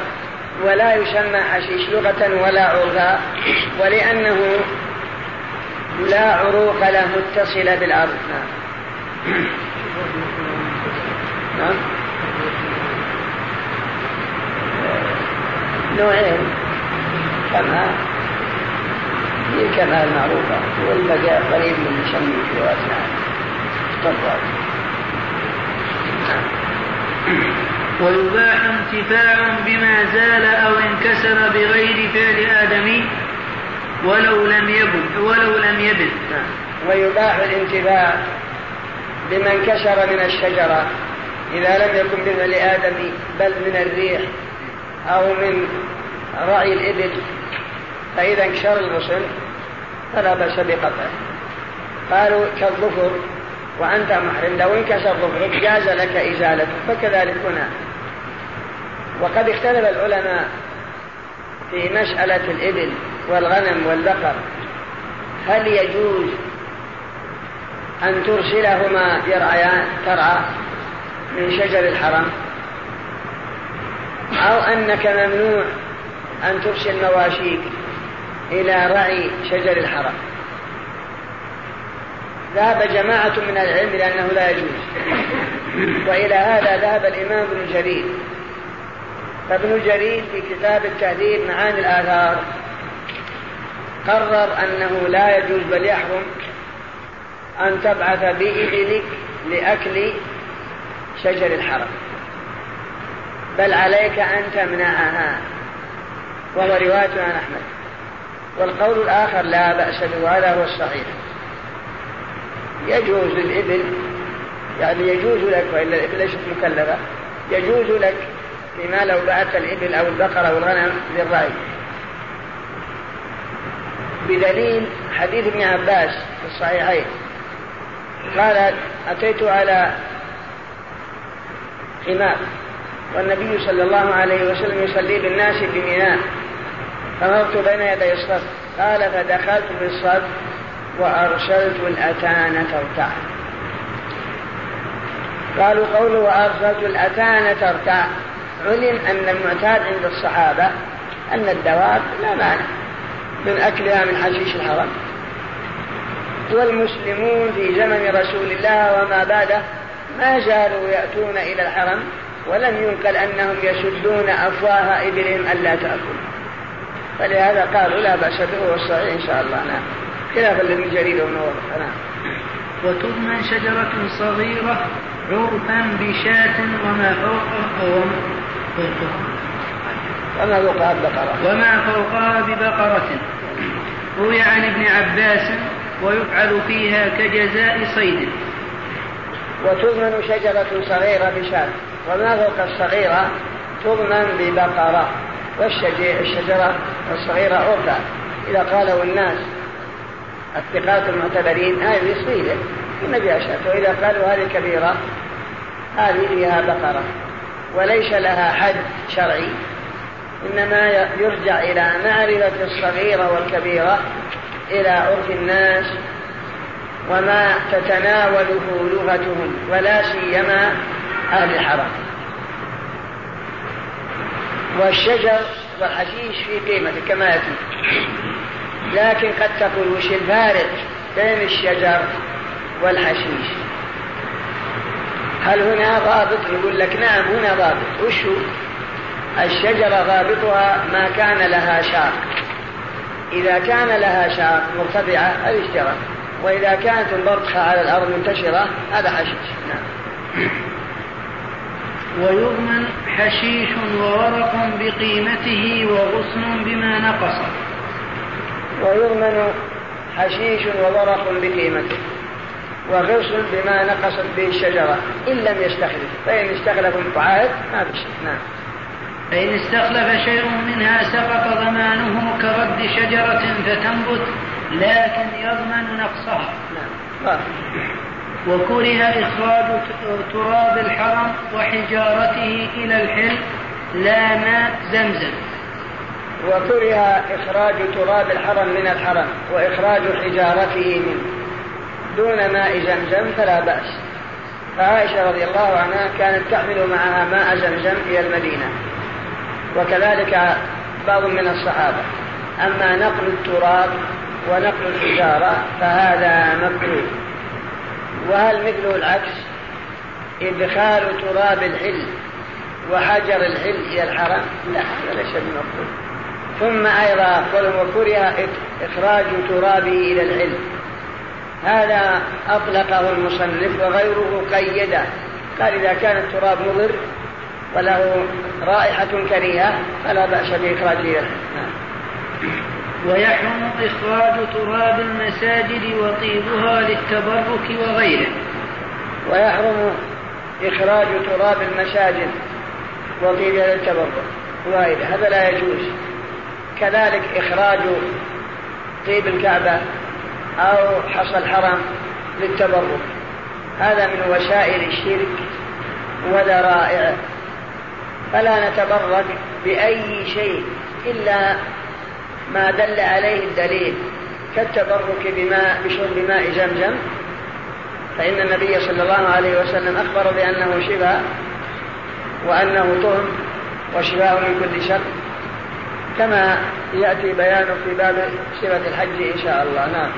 ولا يسمى حشيش لغة ولا عرفا ولأنه لا عروق له متصلة بالأرض. نعم نعم نوعين كما هي كما المعروفة؟ والبقاء قريب من يسمي في واسع تفضل. ويباح انتفاع بما زال أو انكسر بغير فعل آدمي. ولو لم يبن ولو لم يبن. ويباح الانتفاع بما انكسر من الشجرة إذا لم يكن بفعل آدمي بل من الريح أو من رعي الإبل. فإذا انكسر الغصن فلا بأس بقطعه. قالوا كالظفر وأنت محرم. لو انكسر ظفرك جاز لك إزالته. فكذلك هنا. وقد اختلف العلماء في مسألة الإبل والغنم والبقر هل يجوز أن ترسلهما يرعيان ترعى من شجر الحرم؟ أو أنك ممنوع أن ترسل مواشيك إلى رعي شجر الحرم؟ ذهب جماعة من العلم لأنه لا يجوز. وإلى هذا ذهب الإمام ابن جرير. فابن جرير في كتاب التهذيب معاني الآثار قرر أنه لا يجوز بل يحرم أن تبعث بإبلك لأكل شجر الحرم. بل عليك أن تمنعها. وهو رواية عن أحمد. والقول الآخر لا بأس به وهذا هو الصحيح. يجوز الإبل يعني يجوز لك وإلا الإبل ليست مكلفة يجوز لك فيما لو بعثت الإبل أو البقرة أو الغنم للرأي. بدليل حديث ابن عباس في الصحيحين. قال أتيت على حمار والنبي صلى الله عليه وسلم يصلي بالناس بميناء فمرت بين يدي الصف. قال فدخلت في وأرسلت الأتان ترتع. قالوا قوله وأرسلت الأتان ترتع. علم أن المعتاد عند الصحابة أن الدواب لا مانع من أكلها من حشيش الحرم. والمسلمون في زمن رسول الله وما بعده ما زالوا يأتون إلى الحرم ولم ينقل أنهم يسدون أفواه إبلهم ألا تأكل. فلهذا قالوا لا بأس به والصحيح إن شاء الله. نعم. خلاف الذي جريد ونور نعم. وتضمن شجرة صغيرة عرفا بشاة وما فوقها وما فوقها ببقرة وما فوقها ببقرة روي عن ابن عباس ويفعل فيها كجزاء صيد. وتضمن شجرة صغيرة بشاة. وما فوق الصغيرة تضمن ببقرة. والشجرة الصغيرة عرفا إذا قالوا الناس الثقات المعتبرين هذه صيدة. النبي أشهد وإذا قالوا هذه كبيرة هذه فيها بقرة. وليس لها حد شرعي إنما يرجع إلى معرفة الصغيرة والكبيرة إلى عرف الناس وما تتناوله لغتهم ولا سيما أهل الحرم. والشجر والحشيش في قيمته كما يأتي. لكن قد تقول وش الفارق بين الشجر والحشيش؟ هل هنا ضابط؟ يقول لك نعم هنا ضابط. وش هو؟ الشجرة ضابطها ما كان لها شاق. إذا كان لها شاق مرتفعة هذه شجرة وإذا كانت البرقة على الأرض منتشرة هذا حشيش. نعم. ويضمن حشيش وورق بقيمته وغصن بما نقص. ويضمن حشيش وورق بقيمته. وغصن بما نقصت به الشجرة. إن لم يستخلف. فإن استخلف المتعاهد ما في شيء. نعم. فإن استخلف شيء منها سقط ضمانه كرد شجرة فتنبت لكن يضمن نقصها. نعم. وكره إخراج تراب الحرم وحجارته إلى الحل لا ماء زمزم. وكره إخراج تراب الحرم من الحرم وإخراج حجارته منه. دون ماء زمزم فلا بأس. فعائشة رضي الله عنها كانت تحمل معها ماء زمزم إلى المدينة. وكذلك بعض من الصحابة. أما نقل التراب ونقل الحجارة فهذا مكروه. وهل مثله العكس؟ إدخال تراب الحل وحجر الحل إلى الحرم؟ لا هذا ليس بمقبول ثم أيضا وكره إخراج ترابه إلى الحل. هذا أطلقه المصنف وغيره قيده قال إذا كان التراب مضر وله رائحة كريهة فلا بأس بإخراجه. نعم. ويحرم إخراج تراب المساجد وطيبها للتبرك وغيره. ويحرم إخراج تراب المساجد وطيبها للتبرك. وغيره هذا لا يجوز. كذلك إخراج طيب الكعبة أو حصى الحرم للتبرك. هذا من وسائل الشرك وذرائعه فلا نتبرك بأي شيء إلا ما دل عليه الدليل كالتبرك بماء بشرب ماء زمزم. فإن النبي صلى الله عليه وسلم أخبر بأنه شفاء وأنه طهم وشفاء من كل شر. كما يأتي بيانه في باب صفة الحج إن شاء الله. نعم.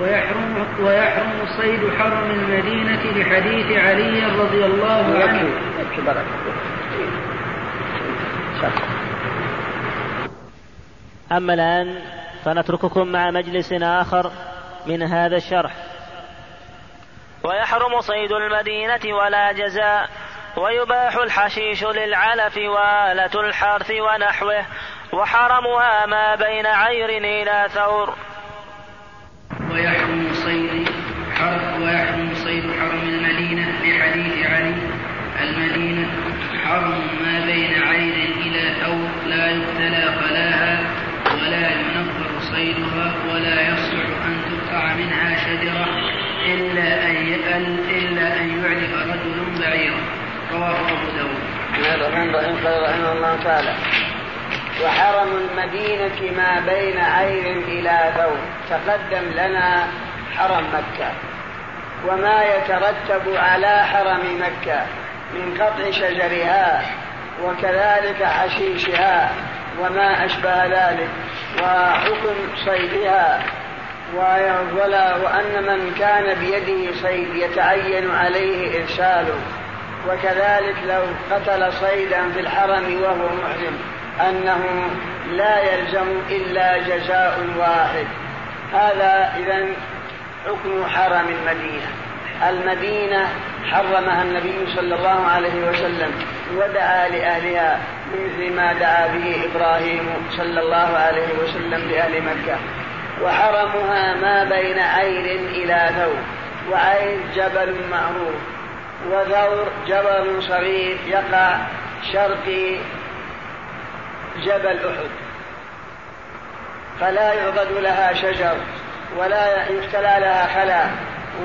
ويحرم ويحرم صيد حرم المدينة لحديث علي رضي الله عنه. يكفي بركة. أما الآن فنترككم مع مجلس آخر من هذا الشرح ويحرم صيد المدينة ولا جزاء ويباح الحشيش للعلف وآلة الحرث ونحوه وحرمها ما بين عير إلى ثور ويحرم صيد حرم ويحرم صيد حرم المدينة لحديث علي. المدينة حرم ما بين عير إلى ثور لا يقتلى خلاها ولا ينفر صيدها ولا يصلح أن تقطع منها شجرة إلا أن إلا أن يعلف رجل بعيرا. رواه أبو داود. قال رحمه الله تعالى. وحرم المدينة ما بين عير إلى ثور تقدم لنا حرم مكة. وما يترتب على حرم مكة من قطع شجرها وكذلك حشيشها وما أشبه ذلك وحكم صيدها ولا وأن من كان بيده صيد يتعين عليه إرساله. وكذلك لو قتل صيدا في الحرم وهو محرم. أنه لا يلزم إلا جزاء واحد. هذا إذا حكم حرم المدينة. المدينة حرمها النبي صلى الله عليه وسلم ودعا لأهلها مثل ما دعا به إبراهيم صلى الله عليه وسلم لأهل مكة. وحرمها ما بين عير إلى ثور وعير جبل معروف وثور جبل صغير يقع شرقي جبل أحد. فلا يعضد لها شجر ولا يختلى لها خلا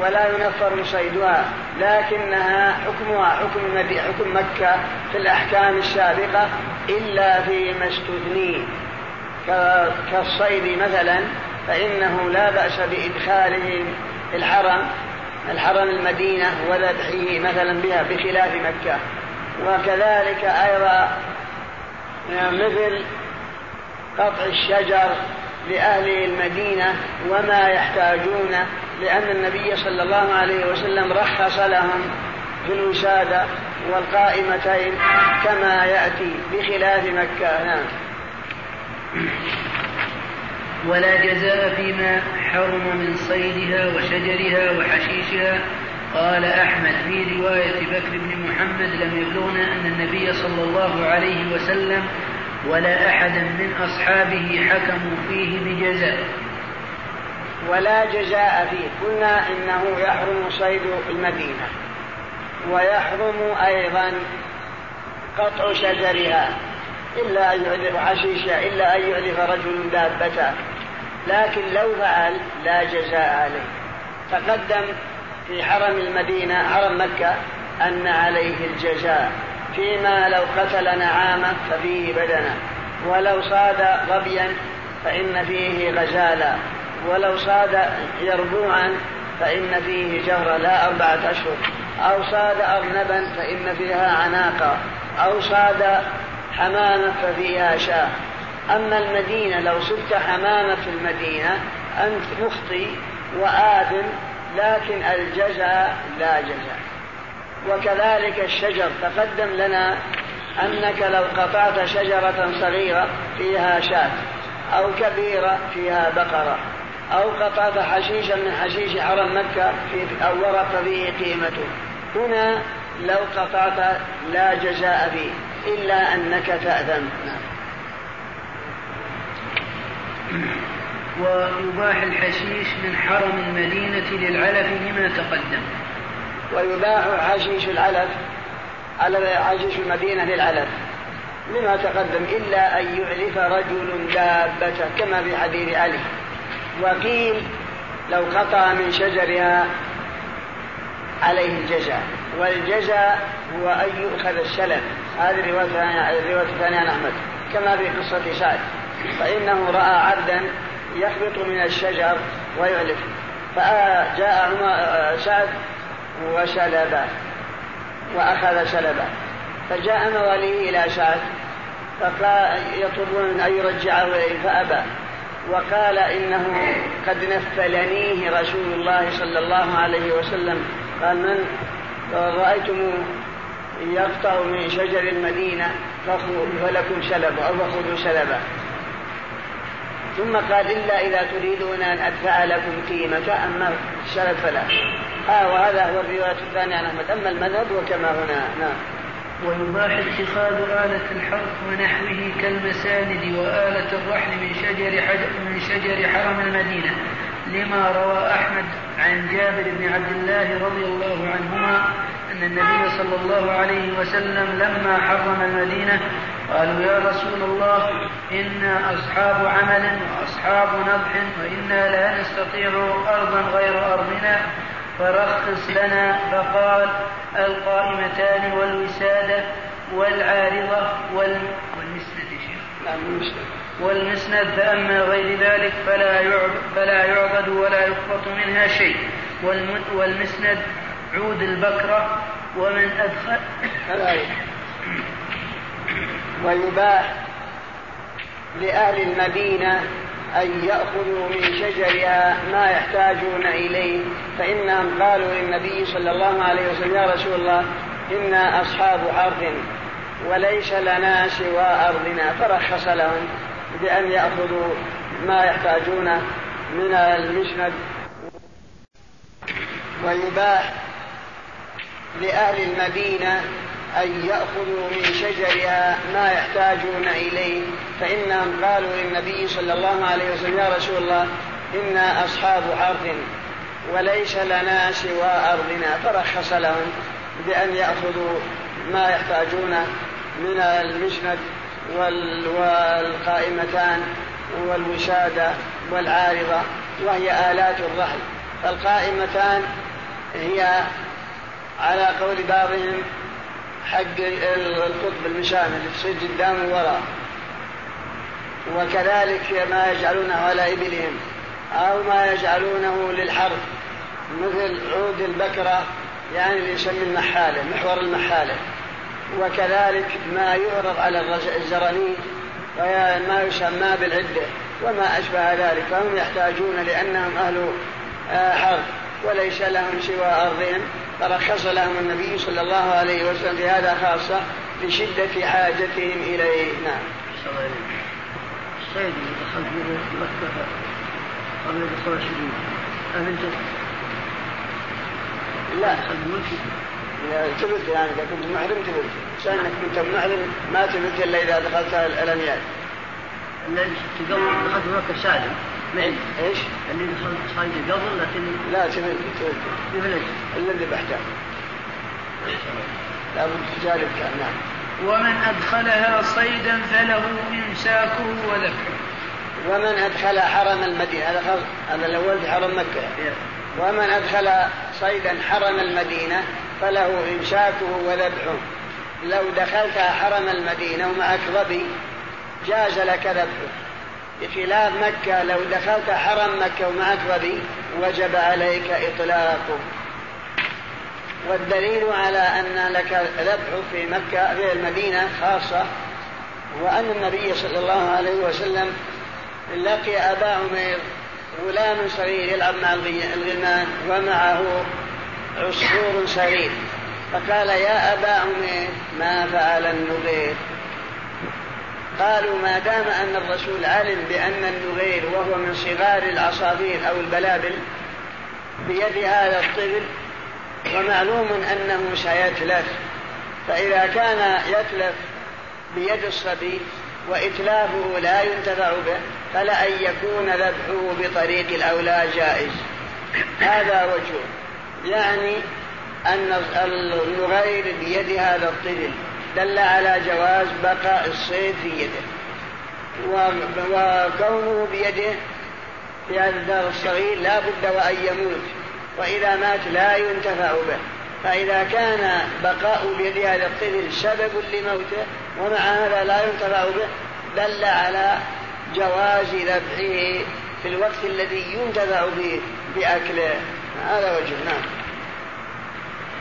ولا ينفر صيدها لكنها حكمها حكم حكم مكة في الأحكام السابقة إلا فيما استثني. كالصيد مثلا فإنه لا بأس بإدخاله الحرم الحرم المدينة وذبحه مثلا بها بخلاف مكة. وكذلك أيضا مثل قطع الشجر لأهل المدينة وما يحتاجون لأن النبي صلى الله عليه وسلم رخص لهم في الوسادة والقائمتين كما يأتي بخلاف مكة. نعم. ولا جزاء فيما حرم من صيدها وشجرها وحشيشها قال أحمد في رواية بكر بن محمد لم يبلغنا أن النبي صلى الله عليه وسلم ولا أحدا من أصحابه حكموا فيه بجزاء. ولا جزاء فيه. قلنا إنه يحرم صيد المدينة ويحرم أيضا قطع شجرها إلا أن يعلف حشيشها إلا أن يعلف رجل دابته لكن لو فعل لا جزاء عليه. تقدم في حرم المدينة حرم مكة أن عليه الجزاء. فيما لو قتل نعامة ففيه بدنة ولو صاد ظبيا فإن فيه غزالا. ولو صاد يربوعا فإن فيه جهر لا أربعة أشهر. أو صاد أرنبا فإن فيها عناقة أو صاد حمامة ففيها شاة. أما المدينة لو صدت حمامة في المدينة أنت مخطي وآثم لكن الجزاء لا جزاء وكذلك الشجر تقدم لنا أنك لو قطعت شجرة صغيرة فيها شاة أو كبيرة فيها بقرة أو قطعت حشيشا من حشيش حرم مكة في أو ورق فيه قيمته. هنا لو قطعت لا جزاء فيه إلا أنك تأذن. نعم. ويباح الحشيش من حرم المدينة للعلف لما تقدم. ويباح حشيش العلف على حشيش المدينة للعلف لما تقدم إلا أن يعلف رجل دابته كما في حديث علي. وقيل لو قطع من شجرها عليه الجزاء والجزاء هو أن يؤخذ السلف. هذه الرواية الثانية عن أحمد كما في قصة سعد. فإنه رأى عبدا يخبط من الشجر ويعلف. فجاء سعد وسلبه وأخذ سلبه فجاء مواليه إلى سعد فقال يطلبون أن يرجعه إليه فأبى. وقال إنه قد نفلنيه رسول الله صلى الله عليه وسلم. قال من؟ رأيتم يقطع من شجر المدينة فلكم شلب أو فخذوا شلبا ثم قال إلا إذا تريدون أن أدفع لكم قيمة أما الشلب فلا. آه وهذا هو الرواية الثانية عن أحمد. أما المذهب وكما هنا نعم. ويباح اتخاذ آلة الحرث ونحوه كالمساند وآلة الرحل من شجر من شجر حرم المدينة. لما روى أحمد عن جابر بن عبد الله رضي الله عنهما أن النبي صلى الله عليه وسلم لما حرم المدينة قالوا يا رسول الله إنا أصحاب عمل وأصحاب نضح وإنا لا نستطيع أرضا غير أرضنا فرخص لنا فقال القائمتان والوسادة والعارضة والمسند فأما غير ذلك فلا يعبد, فلا يعبد ولا يقبط منها شيء. والمسند عود البكرة ومن أدخل ويباح لأهل المدينة أن يأخذوا من شجرها ما يحتاجون إليه. فإنهم قالوا للنبي صلى الله عليه وسلم يا رسول الله إنا أصحاب أرض وليس لنا سوى أرضنا فرخص لهم بأن يأخذوا ما يحتاجون من المسند. ويباح لأهل المدينة أن يأخذوا من شجرها ما يحتاجون إليه فإنهم قالوا للنبي صلى الله عليه وسلم يا رسول الله إنا أصحاب أرض وليس لنا سوى أرضنا. فرخص لهم بأن يأخذوا ما يحتاجون من المسند والقائمتان والوسادة والعارضة وهي آلات الرحل فالقائمتان هي على قول بعضهم حق القطب المشامل تصير قدام ووراء وكذلك ما يجعلونه على إبلهم أو ما يجعلونه للحرث مثل عود البكرة يعني اللي يسمي المحالة محور المحالة. وكذلك ما يعرض على الزرانيق ما يسمى بالعدة وما أشبه ذلك. فهم يحتاجون لأنهم أهل آه، حرث وليس لهم سوى أرضهم. فرخص لهم النبي صلى الله عليه وسلم في هذا خاصة لشدة حاجتهم إليه. نعم. اللي دخل في مكة قبل أمنت لا. تبت يعني إذا كنت محرم تبت لأنك كنت محرم ما تبت إلا إذا دخلت الأميال الذي دخلت مكة سالم. إيش؟ اللي دخلت قبل لكن لا تبت تبت الذي بحته. لابد تجارب كان نعم. ومن أدخلها صيدا فله إمساكه وذبحه. ومن أدخل حرم المدينة هذا هذا الأول في حرم مكة. ومن أدخل صيدا حرم المدينة فله إمساكه وذبحه. لو دخلت حرم المدينة ومعك ظبي جاز لك ذبحه. بخلاف مكة لو دخلت حرم مكة ومعك ظبي وجب عليك إطلاقه. والدليل على أن لك ذبح في مكة في المدينة خاصة وأن النبي صلى الله عليه وسلم لقي أبا عمير غلام صغير يلعب مع الغلمان ومعه عصفور صغير فقال يا أبا عمير ما فعل النغير؟ قالوا ما دام أن الرسول علم بأن النغير وهو من صغار العصافير أو البلابل بيد هذا الطفل ومعلوم أنه سيتلف فإذا كان يتلف بيد الصبي وإتلافه لا ينتفع به فلا أن يكون ذبحه بطريق الأولى جائز. هذا وجه. يعني أن النغير بيد هذا الطفل دل على جواز بقاء الصيد في يده. وكونه بيده في هذا الدار الصغير لا بد وأن يموت. وإذا مات لا ينتفع به. فإذا كان بقاء بيد هذا الطفل سبب لموته ومع هذا لا ينتفع به دل على جواز ذبحه في الوقت الذي ينتفع به بأكله. هذا وجه نعم.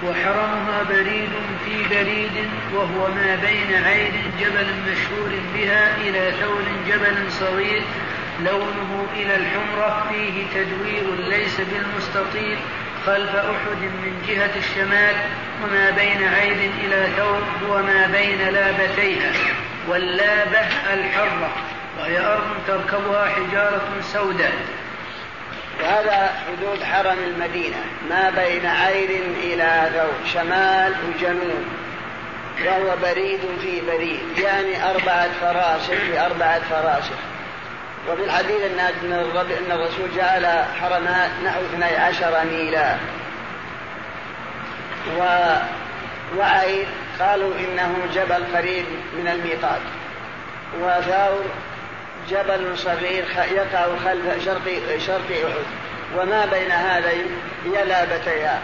وحرمها بريد في بريد وهو ما بين عين جبل مشهور بها إلى ثول جبل صغير لونه إلى الحمرة فيه تدوير ليس بالمستطيل خلف أحد من جهة الشمال وما بين عيد إلى ثوب وما بين لابتيها واللابة الحرة وهي أرض تركبها حجارة سوداء. وهذا حدود حرم المدينة. ما بين عير إلى ثوب شمال وجنوب. وهو بريد في بريد. يعني أربعة فراسخ في أربعة فراسخ وفي الحديث أن الرسول جعل حرمها نحو 12 ميلا. و وعيد قالوا إنه جبل قريب من الميقات. وثور جبل صغير يقع خلف شرق شرق أحد. وما بين هذين هي لابتيها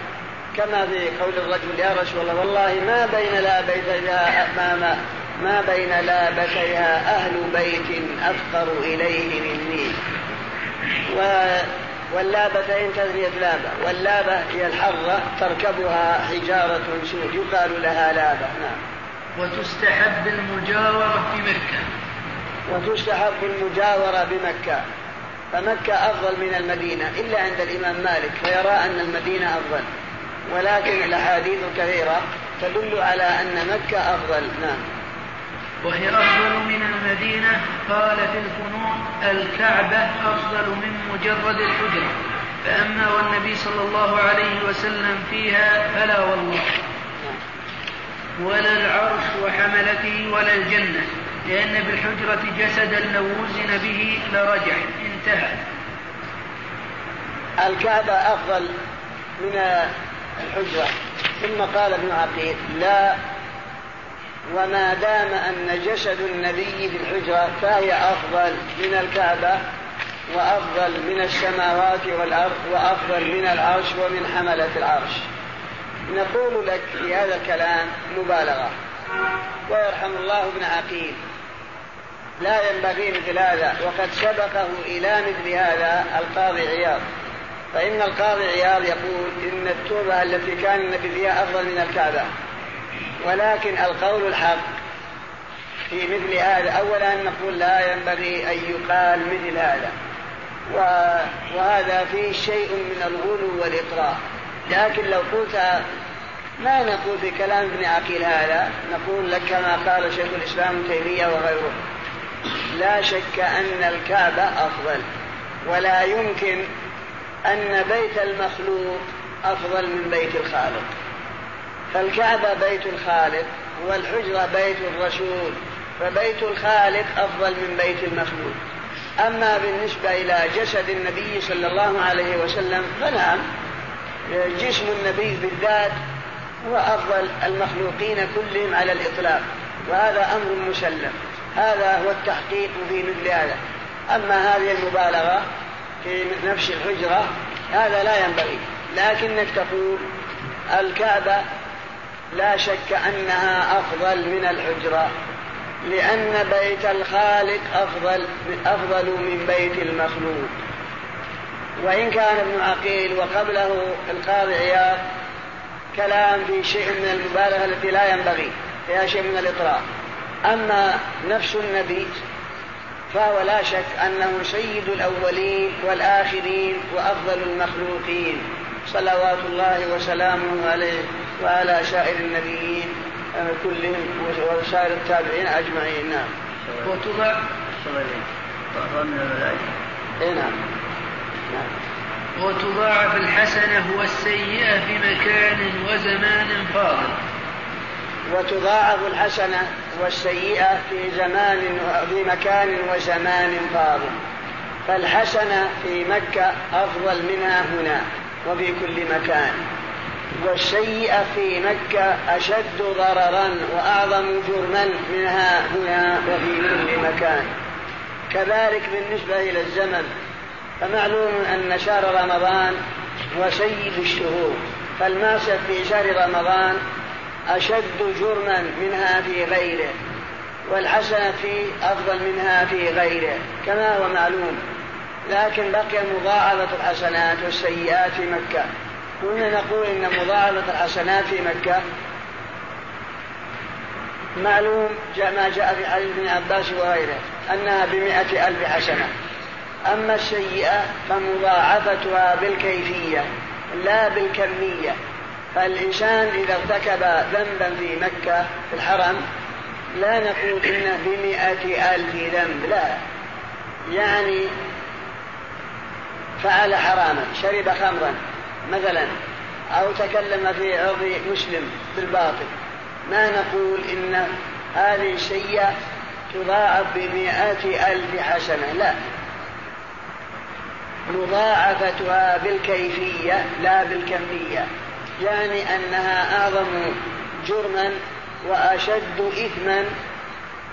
كما في قول الرجل يا رسول الله والله ما بين لابتيها ما, ما بين لابتيها أهل بيت أفقر إليه مني. و واللابتين تثنية لابة. واللابة هي الحرة تركبها حجارة سود يقال لها لابة. نعم. وتستحب المجاورة في مكة. وتستحب المجاورة بمكة. فمكة أفضل من المدينة إلا عند الإمام مالك فيرى أن المدينة أفضل. ولكن الأحاديث الكثيرة تدل على أن مكة أفضل. نعم. وهي أفضل من المدينة؟ قال في الفنون الكعبة أفضل من مجرد الحجرة. فأما والنبي صلى الله عليه وسلم فيها فلا والله. ولا العرش وحملته ولا الجنة. لأن بالحجرة جسدا لو وزن به لرجع انتهى. الكعبة أفضل من الحجرة. ثم قال ابن عقيل لا وما دام أن جسد النبي في الحجرة فهي أفضل من الكعبة وأفضل من السماوات والأرض وأفضل من العرش ومن حملة العرش. نقول لك في هذا الكلام مبالغة. ويرحم الله ابن عقيل. لا ينبغي مثل هذا وقد سبقه إلى مثل هذا القاضي عياض. فإن القاضي عياض يقول إن التوبة التي كان النبي فيها أفضل من الكعبة. ولكن القول الحق في مثل هذا أولا نقول لا ينبغي أن يقال مثل هذا. وهذا فيه شيء من الغلو والإطراء لكن لو قلت ما نقول في كلام ابن عقيل هذا نقول لك كما قال شيخ الإسلام تيمية وغيره. لا شك أن الكعبة أفضل ولا يمكن أن بيت المخلوق أفضل من بيت الخالق. فالكعبة بيت الخالق والحجرة بيت الرسول فبيت الخالق أفضل من بيت المخلوق. أما بالنسبة إلى جسد النبي صلى الله عليه وسلم فنعم جسم النبي بالذات هو أفضل المخلوقين كلهم على الإطلاق وهذا أمر مسلم. هذا هو التحقيق في مثل هذا. أما هذه المبالغة في نفس الحجرة هذا لا ينبغي. لكنك تقول الكعبة لا شك أنها أفضل من الحجرة لأن بيت الخالق أفضل أفضل من بيت المخلوق. وإن كان ابن عقيل وقبله القاضي عياض كلام في شيء من المبالغة التي لا ينبغي فيها شيء من الإطراء أما نفس النبي فهو لا شك أنه سيد الأولين والآخرين وأفضل المخلوقين. صلوات الله وسلامه عليه وعلى سائر النبيين كلهم وسائر التابعين أجمعين. نعم. وتضع إيه نعم. نعم. وتضاعف الحسنة والسيئة في مكان وزمان فاضل. وتضاعف الحسنة والسيئة في زمان في مكان وزمان فاضل فالحسنة في مكة أفضل منها هنا وفي كل مكان. والسيئة في مكة أشد ضررا وأعظم جرما منها هنا وفي كل مكان. كذلك بالنسبة إلى الزمن فمعلوم أن شهر رمضان هو سيد الشهور. فالمعصية في شهر رمضان أشد جرما منها في غيره والحسنة فيه أفضل منها في غيره كما هو معلوم. لكن بقي مضاعفة الحسنات والسيئات في مكة. كنا نقول إن مضاعفة الحسنات في مكة معلوم ما جاء في حديث ابن عباس وغيره أنها بمئة ألف حسنة. أما السيئة فمضاعفتها بالكيفية لا بالكمية. فالإنسان إذا ارتكب ذنبا في مكة في الحرم لا نقول إنه بمئة ألف ذنب لا. يعني فعل حراما شرب خمرا مثلا أو تكلم في عرض مسلم بالباطل. ما نقول إن هذه السيئة تضاعف بمئة ألف حسنة لا. مضاعفتها بالكيفية لا بالكمية. يعني أنها أعظم جرما وأشد إثما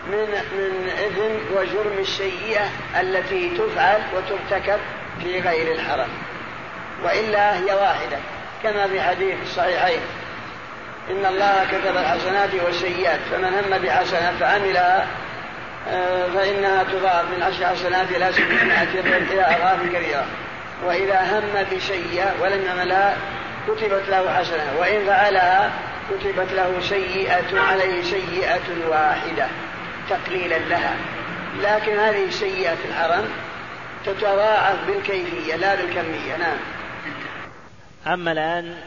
من من إثم وجرم السيئة التي تفعل وترتكب في غير الحرم وإلا هي واحدة كما في حديث الصحيحين. إن الله كتب الحسنات والسيئات فمن هم بحسنة فعملها آه، فإنها تضاعف من عشر حسنات إلى سبعمائة إلى أضعاف كبيرة وإذا هم بسيئة ولم يعملها كتبت له حسنة وإن فعلها كتبت له سيئة عليه سيئة واحدة تقليلا لها. لكن هذه السيئة في الحرم تتضاعف بالكيفية لا بالكمية. نعم. أما الآن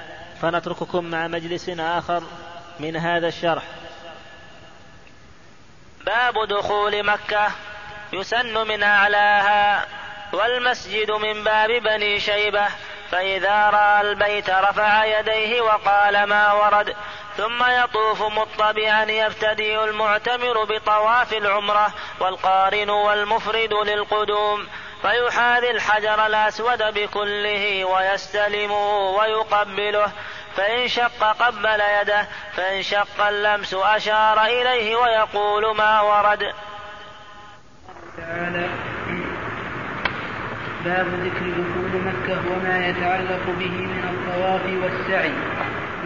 فنترككم مع مجلس آخر من هذا الشرح. باب دخول مكة يسن من أعلاها والمسجد من باب بني شيبة. فإذا رأى البيت رفع يديه وقال ما ورد ثم يطوف مطبعا يبتدئ المعتمر بطواف العمرة والقارن والمفرد للقدوم. فيحاذي الحجر الأسود بكله ويستلمه ويقبله. فإن شق قبل يده فإن شق اللمس أشار إليه ويقول ما ورد. تعالى باب ذكر دخول مكة وما يتعلق به من الطواف والسعي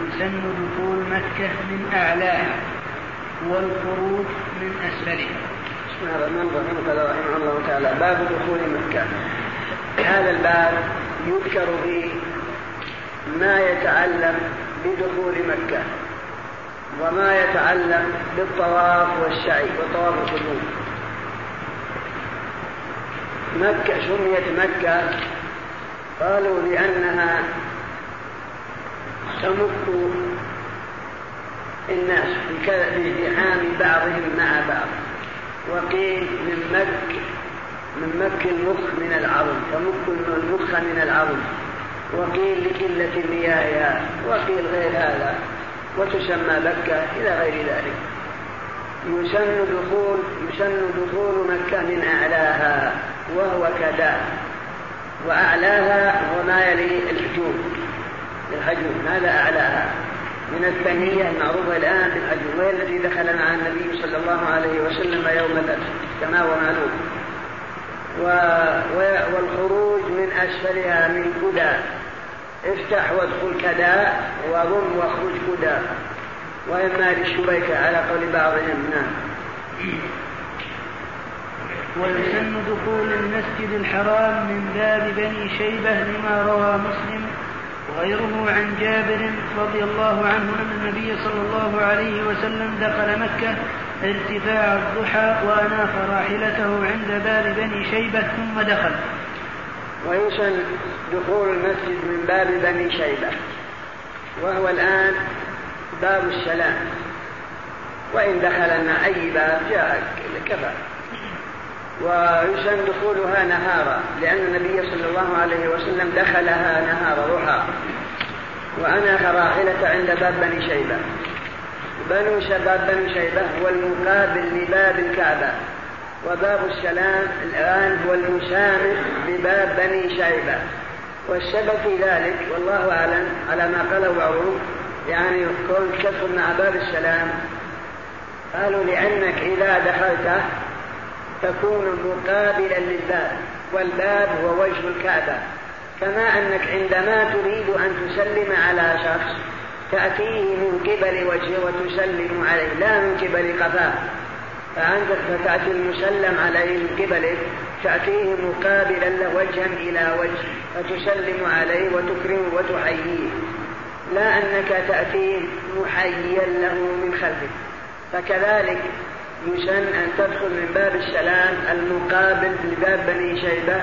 يسن دخول مكة من أعلاها والخروج من أسفلها. بسم الله الرحمن الرحيم. قال رحمه الله تعالى باب دخول مكة. هذا الباب يذكر فيه ما يتعلق بدخول مكة وما يتعلق بالطواف والسعي وطواف القدوم مكة سميت مكة. قالوا لأنها تمك الناس بازدحام بعضهم مع بعض. وقيل من مك من مك المخ من العظم تمك المخ من العظم. وقيل لقلة مياهها وقيل غير هذا. وتسمى مكة إلى غير ذلك. يسن دخول يسن دخول مكة من أعلاها وهو كداء وأعلاها وما يلي الحجوم. الحجوم. هذا أعلاها؟ من الثانية المعروفة الآن بالحجوم. وهي التي دخل مع النبي صلى الله عليه وسلم يوم الفتح كما هو معلوم. والخروج من أسفلها من كدى. افتح وادخل كدى وضم واخرج كدى. وإما للشبيكة على قول بعضهم نعم. ويسن دخول المسجد الحرام من باب بني شيبة لما روى مسلم وغيره عن جابر رضي الله عنه أن النبي صلى الله عليه وسلم دخل مكة ارتفاع الضحى وأناخ راحلته عند باب بني شيبة ثم دخل. ويسن دخول المسجد من باب بني شيبة وهو الآن باب السلام. وإن دخلنا أي باب جاء كفى. ويسن دخولها نهارا لأن النبي صلى الله عليه وسلم دخلها نهار ضحى. وأناخ راحلة عند باب بني شيبة. بنو شباب بني شيبة هو المقابل لباب الكعبة. وباب السلام الآن هو المسامح بباب بني شيبة. والسبب في ذلك والله أعلم على ما قاله بعضهم يعني كون تدخل مع باب السلام. قالوا لأنك إذا دخلت تكون مقابلا للباب والباب هو وجه الكعبة. كما أنك عندما تريد أن تسلم على شخص تأتيه من قبل وجهه وتسلم عليه لا من قبل قفاه. فعندك فتأتي المسلم عليه من قبله تأتيه مقابلا وجها إلى وجه فتسلم عليه وتكرمه وتحييه. لا أنك تأتيه محيا له من خلفك. فكذلك يسن أن تدخل من باب السلام المقابل لباب بني شيبة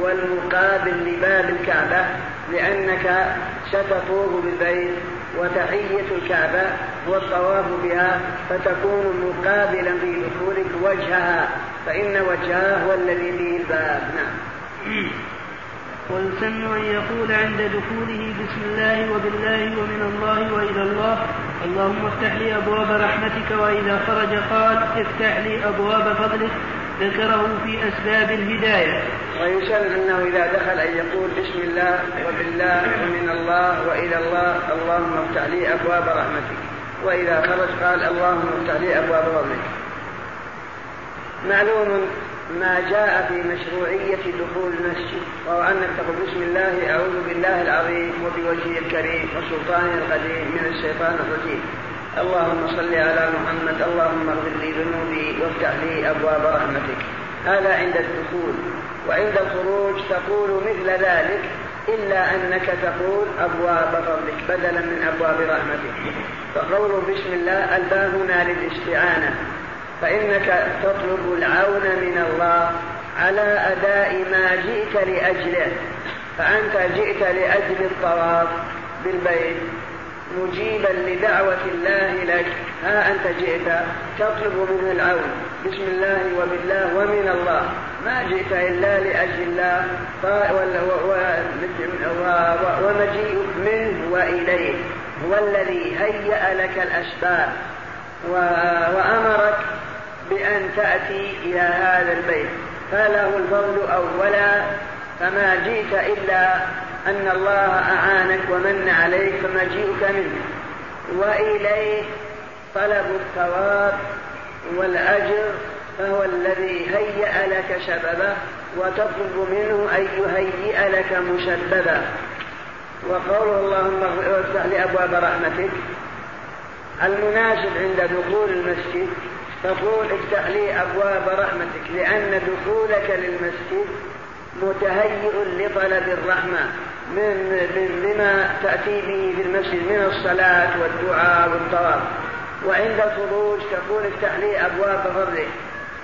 والمقابل لباب الكعبة لأنك ستطوف بالبيت وتحية الكعبة والطواف بها فتكون مقابلا في دخولك وجهها فإن وجهها هو الذي فيه الباب. نعم. <clears throat> ويسن أن يقول عند دخوله بسم الله وبالله ومن الله وإلى الله. اللهم افتح لي أبواب رحمتك وإذا خرج قال افتح لي أبواب فضلك. ذكره في أسباب الهداية. ويسن أنه إذا دخل أن يقول بسم الله وبالله ومن الله وإلى الله. اللهم افتح لي أبواب رحمتك. وإذا خرج قال اللهم افتح لي أبواب فضلك. معلوم ما جاء في مشروعية دخول المسجد وهو أنك تقول بسم الله أعوذ بالله العظيم وبوجهه الكريم وسلطانه القديم من الشيطان الرجيم. اللهم صل على محمد اللهم اغفر لي ذنوبي وافتح لي أبواب رحمتك. هذا عند الدخول وعند الخروج تقول مثل ذلك إلا أنك تقول أبواب فضلك بدلا من أبواب رحمتك. فقول بسم الله الباب هنا للاستعانة. فإنك تطلب العون من الله على أداء ما جئت لأجله فأنت جئت لأجل الطواف بالبيت مجيبا لدعوة الله لك. ها أنت جئت تطلب منه العون. بسم الله وبالله ومن الله. ما جئت إلا لأجل الله. ومجيئك منه وإليه هو الذي هيأ لك الأسباب وأمرك بأن تأتي إلى هذا البيت. فله الفضل أولا فما جئت إلا أن الله أعانك ومن عليك فمجيئك منه. وإليه طلب الثواب والأجر فهو الذي هيأ لك سببه وتطلب منه أن يهيئ لك مسببا وقوله اللهم افتح لي أبواب رحمتك المناسب عند دخول المسجد تقول افتح لي أبواب رحمتك لأن دخولك للمسجد متهيئ لطلب الرحمة من لما تأتي به في المسجد من الصلاة والدعاء والطواف. وعند الخروج تقول افتح لي أبواب فضلك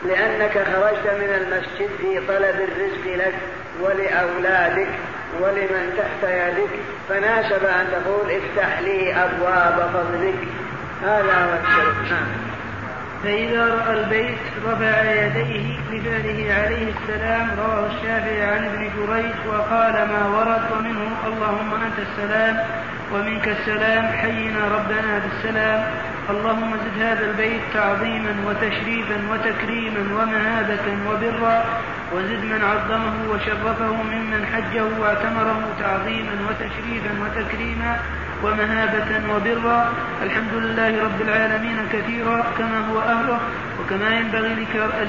لأنك خرجت من المسجد في طلب الرزق لك ولأولادك ولمن تحت يدك. فناسب أن تقول افتح لي أبواب فضلك هذا هو الشرك نعم. فإذا رأى البيت رفع يديه لفعله عليه السلام رواه الشافعي عن ابن جريج وقال ما ورد ومنه اللهم أنت السلام ومنك السلام حينا ربنا بالسلام. اللهم زد هذا البيت تعظيما وتشريفا وتكريما ومهابة وبرا وزد من عظمه وشرفه ممن حجه واعتمره تعظيما وتشريفا وتكريما. ومهابة وبرا الحمد لله رب العالمين كثيرا كما هو أهله وكما ينبغي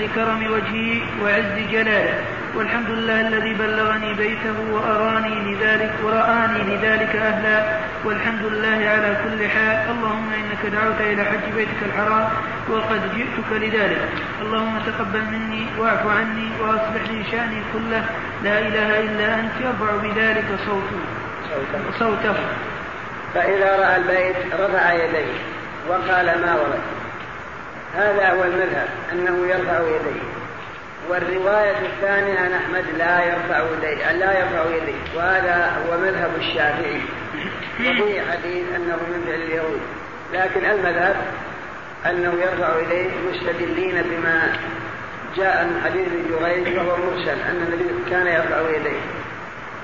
لكرم وجهه وعز جلاله. والحمد لله الذي بلغني بيته وأراني لذلك ورآني لذلك أهلا. والحمد لله على كل حال. اللهم إنك دعوت إلى حج بيتك الحرام وقد جئتك لذلك. اللهم تقبل مني واعف عني وأصلح لي شأني كله. لا إله إلا أنت يرفع بذلك صوته صوته فإذا رأى البيت رفع يديه وقال ما ورد. هذا هو المذهب أنه يرفع يديه. والرواية الثانية عن أحمد لا يرفع يديه لا يرفع يديه. وهذا هو مذهب الشافعي. وفي حديث أنه من فعل اليهود. لكن المذهب أنه يرفع يديه مستدلين بما جاء من حديث ابن جريج وهو مرسل أن النبي كان يرفع يديه.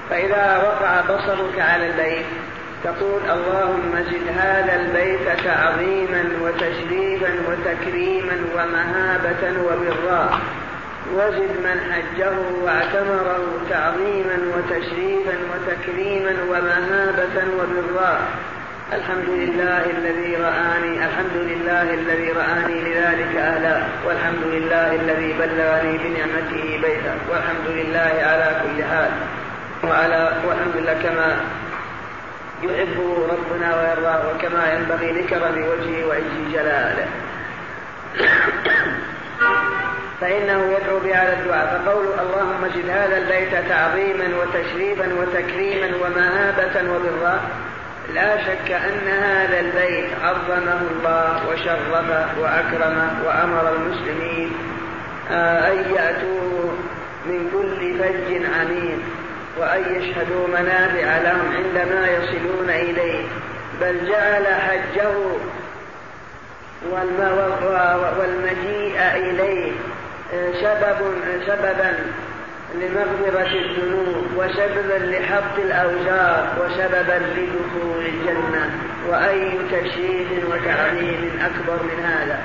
فإذا وقع بصرك على البيت تقول اللهم زد هذا البيت تعظيما وتشريفا وتكريما ومهابة وبرا وزد من حجه واعتمره تعظيما وتشريفا وتكريما ومهابة وبرا الحمد لله الذي رآني الحمد لله الذي رآني لذلك أهلا والحمد لله الذي بلغني بنعمته بيتا والحمد لله على كل حال. وعلى والحمد لله كما يحبه ربنا ويرضاه وكما ينبغي لكرم وجهه وعز جلاله. <coughs> فإنه يدعو بهذا الدعاء. فقول اللهم اجد هذا البيت تعظيما وتشريفا وتكريما ومهابة وبرا. لا شك أن هذا البيت عظمه الله وشرفه وأكرمه وأمر المسلمين آه، أن يأتوا من كل فج عميق وأن يشهدوا منافع لهم عندما يصلون إليه. بل جعل حجه والمجيء إليه آه، سبب سببا لمغفرة الذنوب وسببا لحط الأوزار وسببا لدخول الجنة. وأي تشريف وتعظيم أكبر من هذا.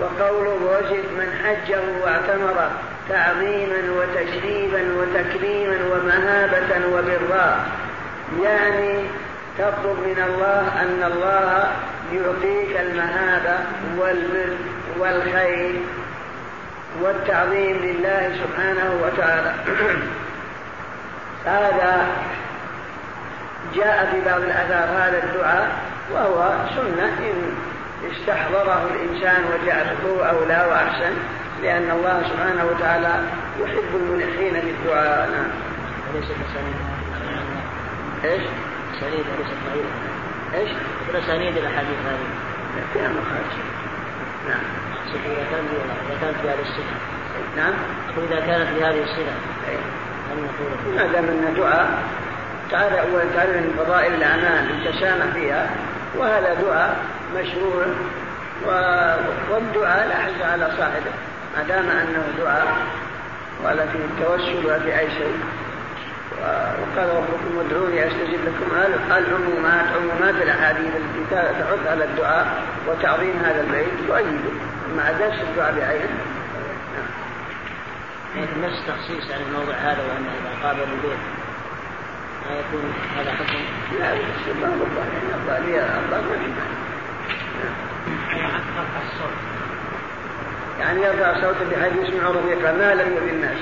وقوله وجد من حجه واعتمر تعظيما وتشريفا وتكريما ومهابة وبراء يعني تطلب من الله أن الله يعطيك المهابة والبر والخير والتعظيم لله سبحانه وتعالى. <clears throat> هذا جاء في بعض الآثار هذا الدعاء وهو سنة إن استحضره الإنسان فهو أولى وأحسن. لأن الله سبحانه وتعالى يحب الملحين بالدعاء. نعم. إيش؟ سنيد أليست ضعيفة إيش؟ أسانيد الأحاديث هذه. فيها مخارج. نعم. إذا كانت إذا كانت بهذه الصفة. نعم. إذا كانت بهذه الصفة. ما دام أن دعاء تعالى تعالى من فضائل الأعمال التسامح فيها وهذا دعاء مشروع والدعاء لا حج على صاحبه. ما دام أنه دعاء ولا في التوسل ولا في أي شيء وقال ربكم ادعوني استجب لكم العمومات عمومات الاحاديث التي تحث على الدعاء وتعظيم هذا البيت تؤيده مع درس الدعاء بعينه نفس تخصيص عن الموضع هذا وانه اذا قابل البيت ما يكون هذا حكم لا بس الله الله يعني الله ما في يعني يرفع صوته بحيث يسمع رفيقا ما لم يؤذي الناس.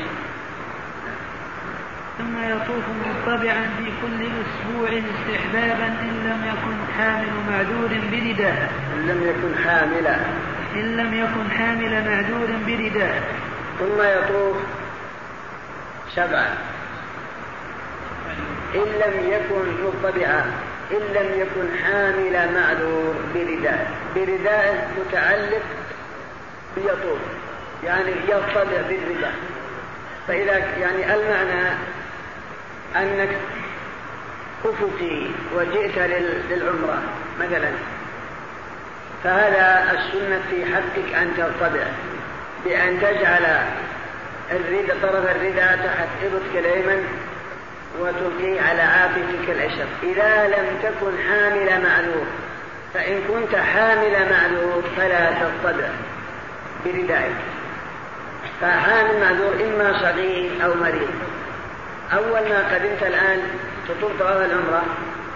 ثم يطوف مطبعا في كل أسبوع استحبابا إن لم يكن حامل معذور برداء إن لم يكن حاملا إن لم يكن حامل معذور برداء ثم يطوف سبعا. إن لم يكن مطبعا إن لم يكن حامل معذور برداء برداء متعلق يطوف يعني يطلع بالرداء فإذا يعني المعنى أنك أفقي وجئت للعمرة مثلا. فهذا السنة في حقك أن ترتبع بأن تجعل الرداء طرف الرداء تحت إبطك الأيمن وتلقيه على عاتقك الأيسر إذا لم تكن حامل معذور فإن كنت حامل معذور فلا ترتبع. بردائك فحامل معذور إما صغير أو مريض. أول ما قدمت الآن تطوف طواف العمرة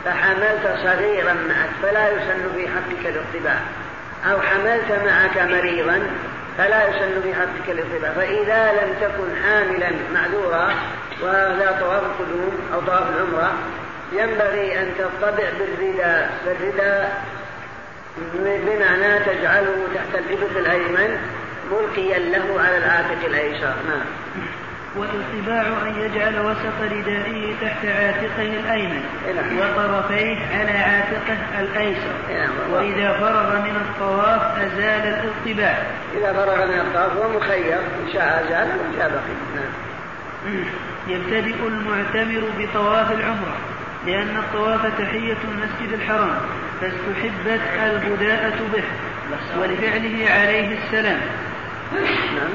فحملت صغيرا معك فلا يسن في حقك الاطباع. أو حملت معك مريضا فلا يسن في حقك الاطباع. فإذا لم تكن حاملا معذورا وهذا طواف القدوم أو طواف العمرة ينبغي أن تطبع بالرداء. بالرداء بمعنى تجعله تحت الإبط الأيمن ملقيا له على العاتق الأيسر. نعم. والاتباع أن يجعل وسط ردائه تحت عاتقه الأيمن وطرفيه على عاتقه الأيسر. وإذا فرغ من الطواف أزال الارتباع إذا فرغ من الطواف هو مخير إن شاء أزال وإن شاء بقي. نعم. يبتدئ المعتمر بطواف العمرة. لأن الطواف تحية المسجد الحرام فاستحبت البداءة به ولفعله عليه السلام. نعم.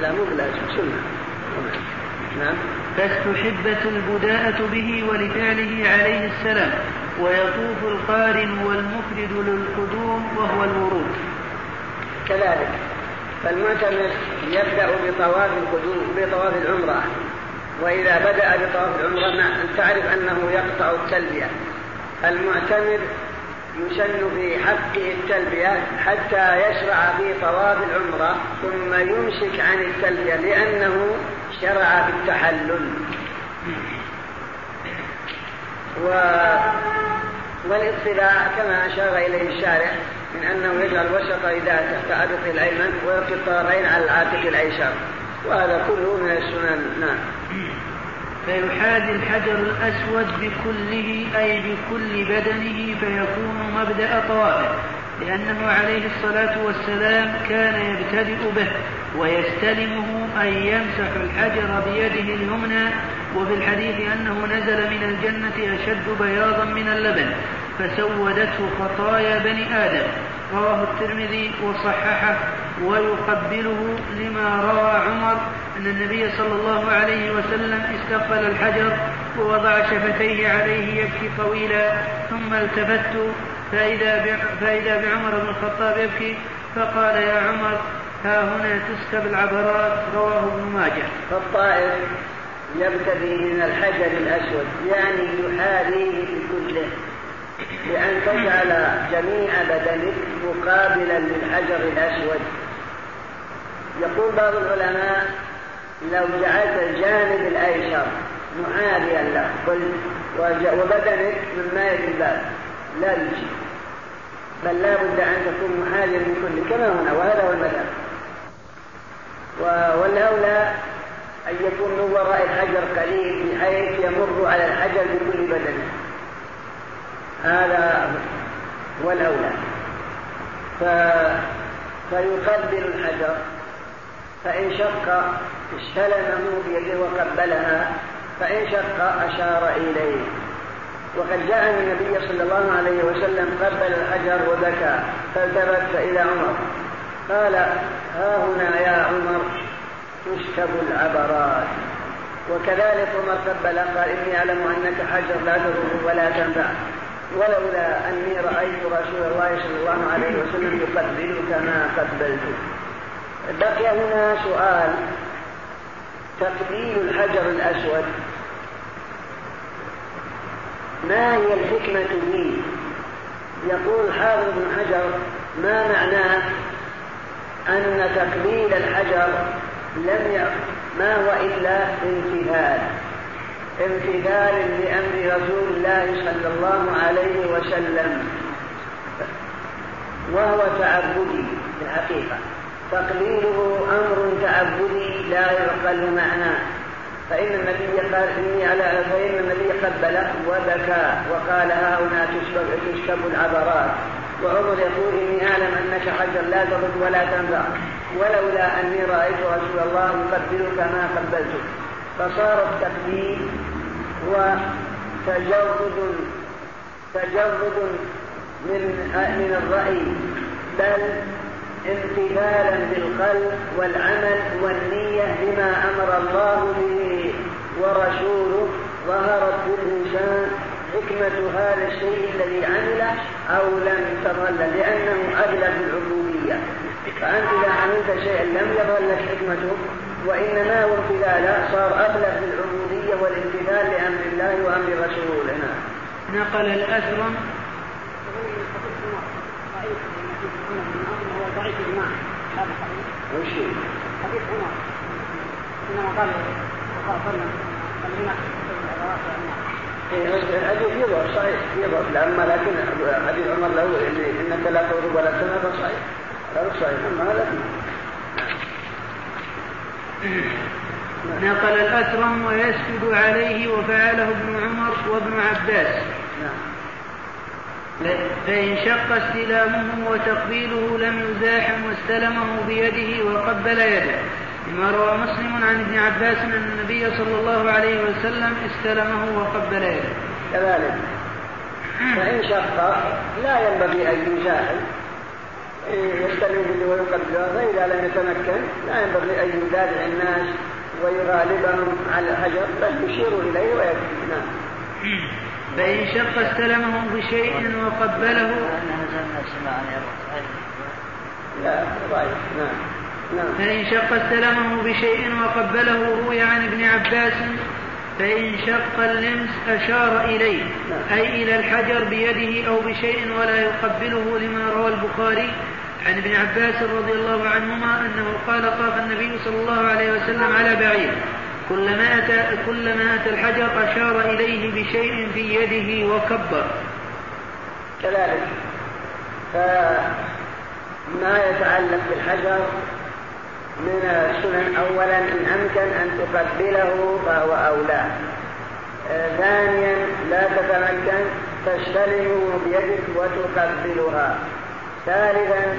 لا مو بلازم سنة نعم. فاستحبت البداءة به ولفعله عليه السلام. ويطوف القارن والمفرد للقدوم وهو الورود. كذلك. فالمعتمر يبدأ بطواف القدوم بطواف العمرة. وإذا بدأ بطواف العمرة تعرف أنه يقطع التلبية. المعتمر يسن في حقه التلبية حتى يشرع في طواف العمرة ثم يمسك عن التلبية لأنه شرع في التحلل و والاطلاع كما أشار إليه الشارع من أنه يجعل وسط إذا تحت عاتق الأيمن ويلقي الطرفين على العاتق الأيسر. وهذا كله من السنن. نعم. فيحاذي الحجر الأسود بكله أي بكل بدنه فيكون مبدأ طوافه لأنه عليه الصلاة والسلام كان يبتدئ به ويستلمه أي يمسح الحجر بيده اليمنى وفي الحديث أنه نزل من الجنة أشد بياضا من اللبن فسودته خطايا بني آدم. رواه الترمذي وصححه. ويقبله لما روى عمر أن النبي صلى الله عليه وسلم استقبل الحجر ووضع شفتيه عليه يبكي طويلا ثم التفت فإذا فإذا بعمر بن الخطاب يبكي فقال يا عمر ها هنا تسكب العبرات رواه ابن ماجه. فالطائف يبتدي من الحجر الأسود يعني يحاذيه بكله بأن تجعل جميع بدنك مقابلا للحجر الأسود يقول بعض العلماء لو جعلت الجانب الأيسر معاديا له وبدنك من ماء الباب لا يجي. بل لا بد أن تكون محاذيا من كل كما هنا وهذا هو المذهب. والأولى أن يكون من وراء الحجر قليل بحيث يمر على الحجر بكل بدنه هذا هو الأولى. ف... فيقبل الحجر. فإن شق استلمه بيده وقبلها فإن شق أشار إليه. وقد جاء النبي صلى الله عليه وسلم قبل الحجر وبكى فالتفت إلى عمر. قال ها هنا يا عمر تشكب العبرات. وكذلك عمر قبل قال إني أعلم أنك حجر لا تضر ولا تنفع ولولا أني رأيت رسول الله صلى الله عليه وسلم يقبلك ما قبلته. بقي هنا سؤال. تقبيل الحجر الأسود. ما هي الحكمة فيه؟ يقول حافظ بن حجر ما معناه؟ أن تقبيل الحجر لم ي... ما هو إلا امتثال امتثال لأمر رسول الله صلى الله عليه وسلم. وهو تعبدي في الحقيقة. تقليله أمر تعبدي لا يعقل معناه فإن النبي قال إني على فإن النبي قبل وبكى وقال ها هنا تشكب, تشكب العبرات. وعمر يقول إني أعلم أنك حجر لا تضر ولا تنفع. ولولا أني رأيت رسول الله يقبلك ما قبلتك فصار التقبيل هو تجرد تجرد من من الرأي. بل امتثالا بالقلب والعمل والنية لما أمر الله به ورسوله ظهرت بالإنسان حكمة هذا الشيء الذي عمله أو لم تظل لأنه أغلب العبودية فأنت إذا عملت شيئا لم يظهر لك حكمته وإنما هو امتثالا صار أغلب العبودية والامتثال لأمر الله وأمر رسوله. نقل الأثرم وش حديث عمر قال يضعف صحيح يضعف لكن حديث عمر له إنك لا تغضب ولا تنهى صحيح هذا صحيح أما هذا نقل الأكرم ويسجد عليه وفعله ابن عمر وابن عباس. نعم. فإن شق استلامه وتقبيله لم يزاحم واستلمه بيده وقبل يده لما روى مسلم عن ابن عباس أن النبي صلى الله عليه وسلم استلمه وقبل يده. كذلك. فإن شق لا ينبغي أن يزاحم يستلم به ويقبله فإذا لم يتمكن لا ينبغي أن يدافع الناس ويغالبهم على الحجر بل يشير إليه ويكفي. نعم. <laughs> فإن شق استلمه بشيء وقبله فإن شق استلمه بشيء وقبله روي عن ابن عباس فإن شق اللمس أشار إليه. أي إلى الحجر بيده أو بشيء ولا يقبله لما روى البخاري عن ابن عباس رضي الله عنهما أنه قال طاف النبي صلى الله عليه وسلم على بعير كلما أتى, كلما أتى الحجر أشار إليه بشيء في يده وكبر. كذلك. فما يتعلق بالحجر من السنن أولا إن أمكن أن تقبله فهو أولى. آه، ثانيا لا تتمكن تستلمه بيدك وتقبلها. ثالثا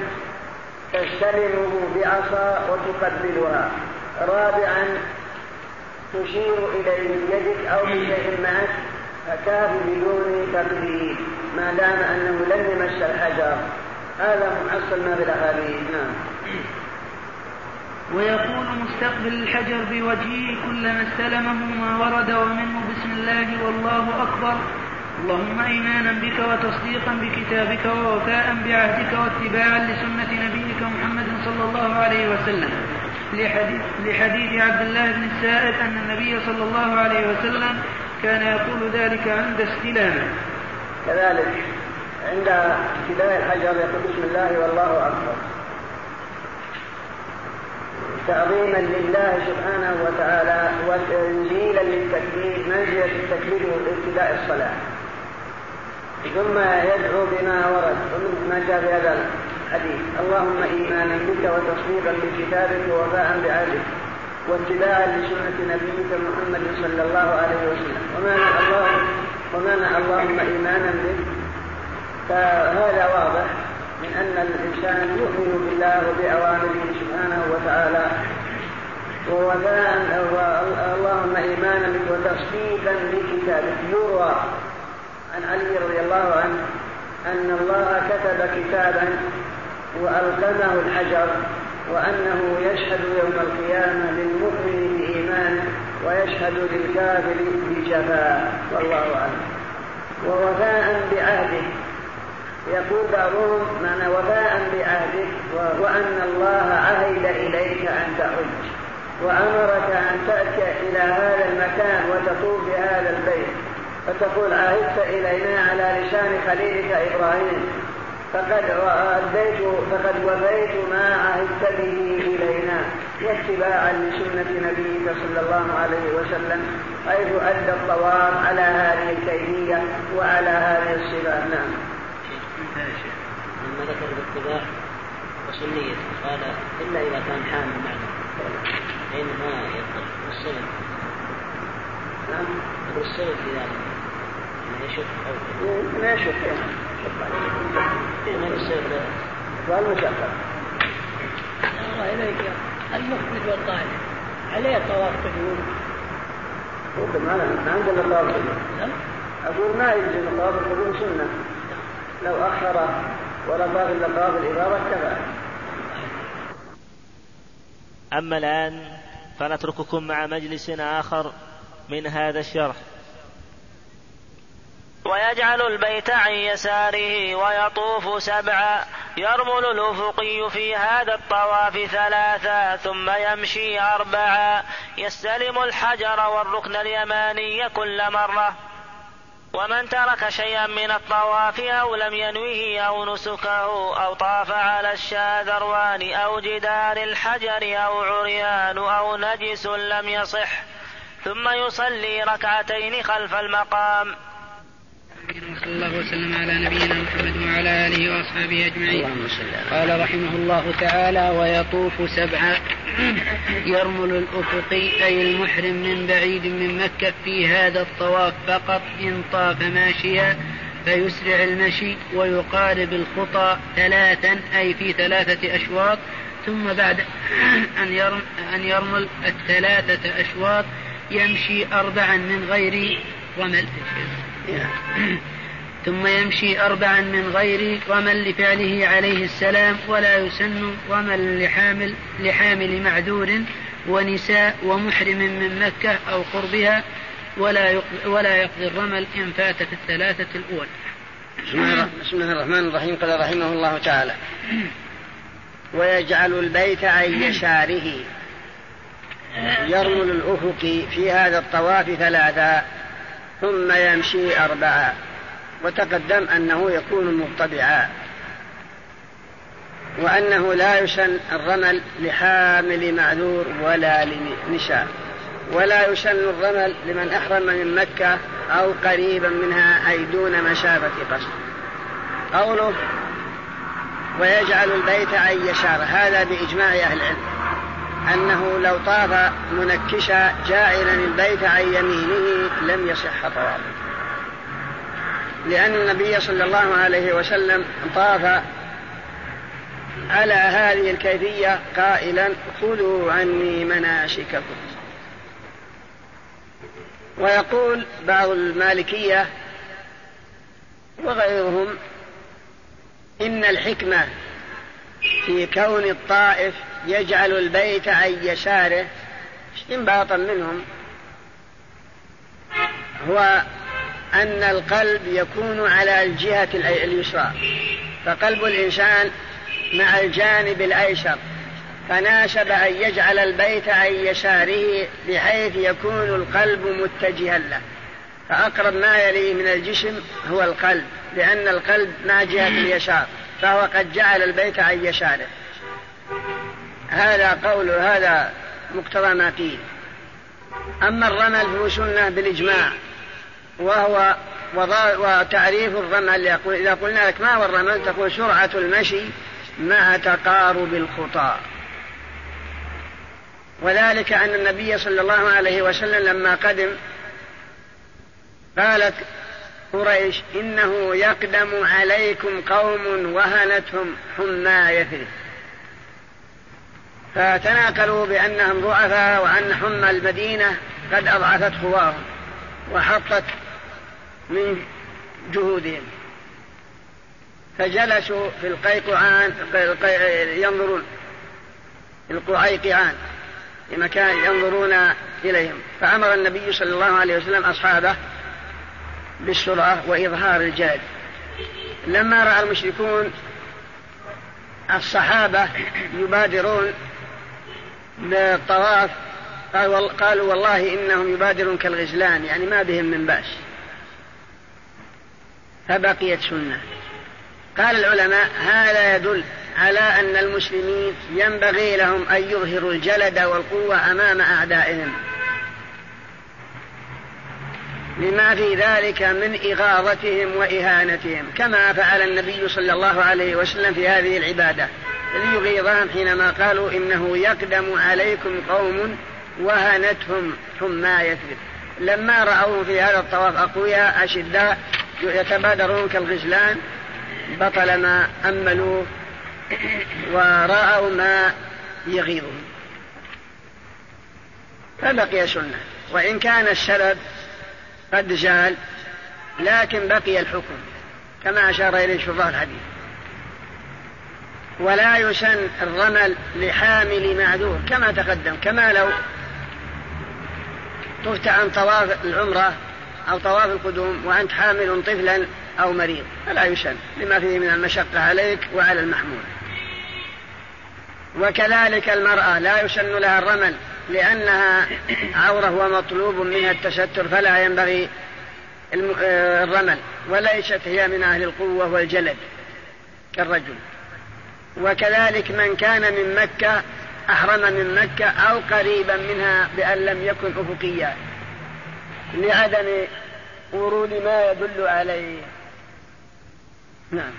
تستلمه بعصا وتقبلها. رابعا تشير إليه بيدك أو بشيء معك فكاف بدون تقليد. ما دام أنه لم يمس الحجر. هذا محصل ما في الأحاديث نعم. ويقول مستقبل الحجر بوجهه كلما استلمه ما ورد ومنه بسم الله والله أكبر. اللهم إيمانا بك وتصديقا بكتابك ووفاء بعهدك واتباعا لسنة نبيك محمد صلى الله عليه وسلم. لحديث, لحديث عبد الله بن السائب أن النبي صلى الله عليه وسلم كان يقول ذلك عند استلامه. كذلك عند ابتداء الحجر يقول بسم الله والله أكبر. تعظيما لله سبحانه وتعالى وتنزيلا للتكبير منزلة التكبير ابتداء الصلاة. ثم يدعو بما ورد ومن ما جاء في هذا الحديث. اللهم إيمانا بك وتصديقا بكتابك ووفاء بعهدك واتباعا لسنة نبيك محمد صلى الله عليه وسلم. ومعنى الله ومعنى اللهم إيمانا بك فهذا واضح من أن الإنسان يؤمن بالله وبأوامره سبحانه وتعالى. ووفاء اللهم إيمانا بك وتصديقا بكتابك. يروى عن علي رضي الله عنه أن الله كتب كتابا وألقمه الحجر وأنه يشهد يوم القيامة للمؤمن بإيمانه ويشهد للكافر بجفاء. والله أعلم. ووفاء بعهده. يقول بعضهم معنى وفاء بعهدك وأن الله عهد إليك أن تحج وأمرك أن تأتي إلى هذا المكان وتطوف بهذا البيت. فتقول عهدت إلينا على لسان خليلك إبراهيم. فقد أديت فقد وفيت ما عهدت به إلينا واتباعا لسنة نبيك صلى الله عليه وسلم حيث أدى الطواف على هذه الكيفية وعلى هذه الصفات نعم. لما ذكر الاتباع وسنية قال إلا إذا كان حامل معه فإن ما يقدر السبب. نعم. السبب في ذلك. يشك أو ما يشك. السبب والمشقة الله. إليك المخبز والطائف عليه طواف قدوم ما ما عندنا طواف أقول ما يجزي طواف القدوم سنة. لو أخر ولا طاف إلا طواف الإفاضة كفى أما الآن فنترككم مع مجلس آخر من هذا الشرح. ويجعل البيت عن يساره ويطوف سبعا. يرمل الأفقي في هذا الطواف ثلاثا ثم يمشي أربعا. يستلم الحجر والركن اليماني كل مرة. ومن ترك شيئا من الطواف أو لم ينوه أو نسكه أو طاف على الشاذروان أو جدار الحجر أو عريان أو نجس لم يصح. ثم يصلي ركعتين خلف المقام. صلى الله وسلم على نبينا محمد وعلى آله وأصحابه أجمعين. قال رحمه الله تعالى ويطوف سبعا يرمل الافقي أي المحرم من بعيد من مكة في هذا الطواف فقط إن طاف ماشيا فيسرع المشي ويقارب الخطى ثلاثا أي في ثلاثة أشواط ثم بعد أن يرمل, أن يرمل الثلاثة أشواط يمشي اربعا من غير رمل <laughs> ثم يمشي أربعا من غير رمل لفعله عليه السلام ولا يسن رمل لحامل لحامل معذور ونساء ومحرم من مكة أو قربها ولا ولا يقضي الرمل إن فات في الثلاثة الأولى. بسم الله الرحمن الرحيم. قال رحمه الله تعالى ويجعل البيت عن يساره. يرمل الأفق في هذا الطواف ثلاثا. ثم يمشي أربعة. وتقدم أنه يكون مطبعا وأنه لا يسن الرمل لحامل معذور ولا لنساء ولا يسن الرمل لمن أحرم من مكة أو قريبا منها أي دون مسافة قصد قوله ويجعل البيت عن يسار هذا بإجماع أهل العلم. أنه لو طاف منكشا جاعلا البيت عن يمينه لم يصح طوافه. لأن النبي صلى الله عليه وسلم طاف على هذه الكيفية قائلا خذوا عني مناسككم ويقول بعض المالكية وغيرهم إن الحكمة في كون الطائف يجعل البيت عن يساره. استنباطا منهم؟ هو أن القلب يكون على الجهة اليسرى. فقلب الإنسان مع الجانب الأيسر. فناسب أن يجعل البيت عن يساره بحيث يكون القلب متجها له. فأقرب ما يليه من الجسم هو القلب لأن القلب مع جهة اليسار. فهو قد جعل البيت عن يساره. هذا قول هذا مقتضى ما قيل أما الرمل فهو سنة بالإجماع وهو وتعريف الرمل يقول إذا قلنا لك ما هو الرمل تقول سرعة المشي مع تقارب الخطى. وذلك أن النبي صلى الله عليه وسلم لما قدم قالت قريش إنه يقدم عليكم قوم وهنتهم حمى يثرب فتناقلوا بأنهم ضعفاء وأن حمى المدينة قد أضعفت قواهم وحطت من جهودهم. فجلسوا في القيقعان ينظرون القعيقعان في مكان ينظرون إليهم. فأمر النبي صلى الله عليه وسلم أصحابه بالسرعة وإظهار الجهد لما رأى المشركون الصحابة يبادرون بالطواف قالوا والله إنهم يبادرون كالغزلان يعني ما بهم من بأس. فبقيت سنة. قال العلماء هذا يدل على أن المسلمين ينبغي لهم أن يظهروا الجلد والقوة أمام أعدائهم. لما في ذلك من إغاظتهم وإهانتهم كما فعل النبي صلى الله عليه وسلم في هذه العبادة ليغيظهم حينما قالوا إنه يقدم عليكم قوم وهنتهم يثبت لما رأوه في هذا الطواف أقوياء أشداء يتبادرون كالغزلان بطل ما أملوه ورأوا ما يغيظهم. فبقي سنة. وإن كان السبب قد زال لكن بقي الحكم كما أشار إليه شراح الحديث. ولا يسن الرمل لحامل معذور كما تقدم كما لو طفت عن طواف العمرة أو طواف القدوم وأنت حامل طفلا أو مريض فلا يسن لما فيه من المشقة عليك وعلى المحمول. وكذلك المرأة لا يسن لها الرمل لأنها عورة ومطلوب منها التستر فلا ينبغي آه، الرمل. وليست هي من أهل القوة والجلد كالرجل. وكذلك من كان من مكة أحرم من مكة أو قريبا منها بأن لم يكن أفقيا لعدم ورود ما يدل عليه. نعم.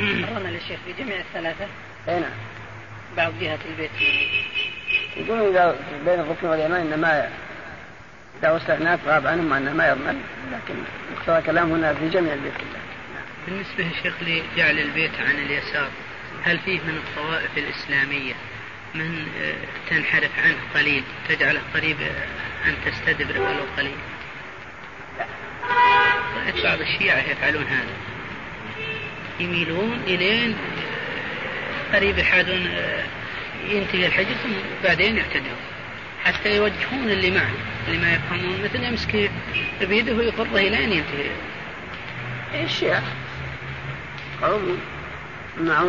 الرمل الشيخ في جميع الثلاثة؟ أي نعم. بعض جهة البيت. يقولون إذا بين الركن واليمان إنما إذا استثناء غاب عنهم أنه ما يرمل لكن مقتضى كلام هنا في جميع البيت. كله بالنسبة يا شيخ لجعل البيت عن اليسار هل فيه من الطوائف الإسلامية؟ من آه، تنحرف عنه قليل تجعله قريب آه، أن تستدبر ولو قليل. رأيت بعض الشيعة يفعلون هذا. يميلون إلين قريب يحادون ينتهي الحجر ثم بعدين يعتدون حتى يوجهون اللي معه اللي ما يفهمون. مثل يمسك بيده ويقره الين ينتهي. الشيعة قوم؟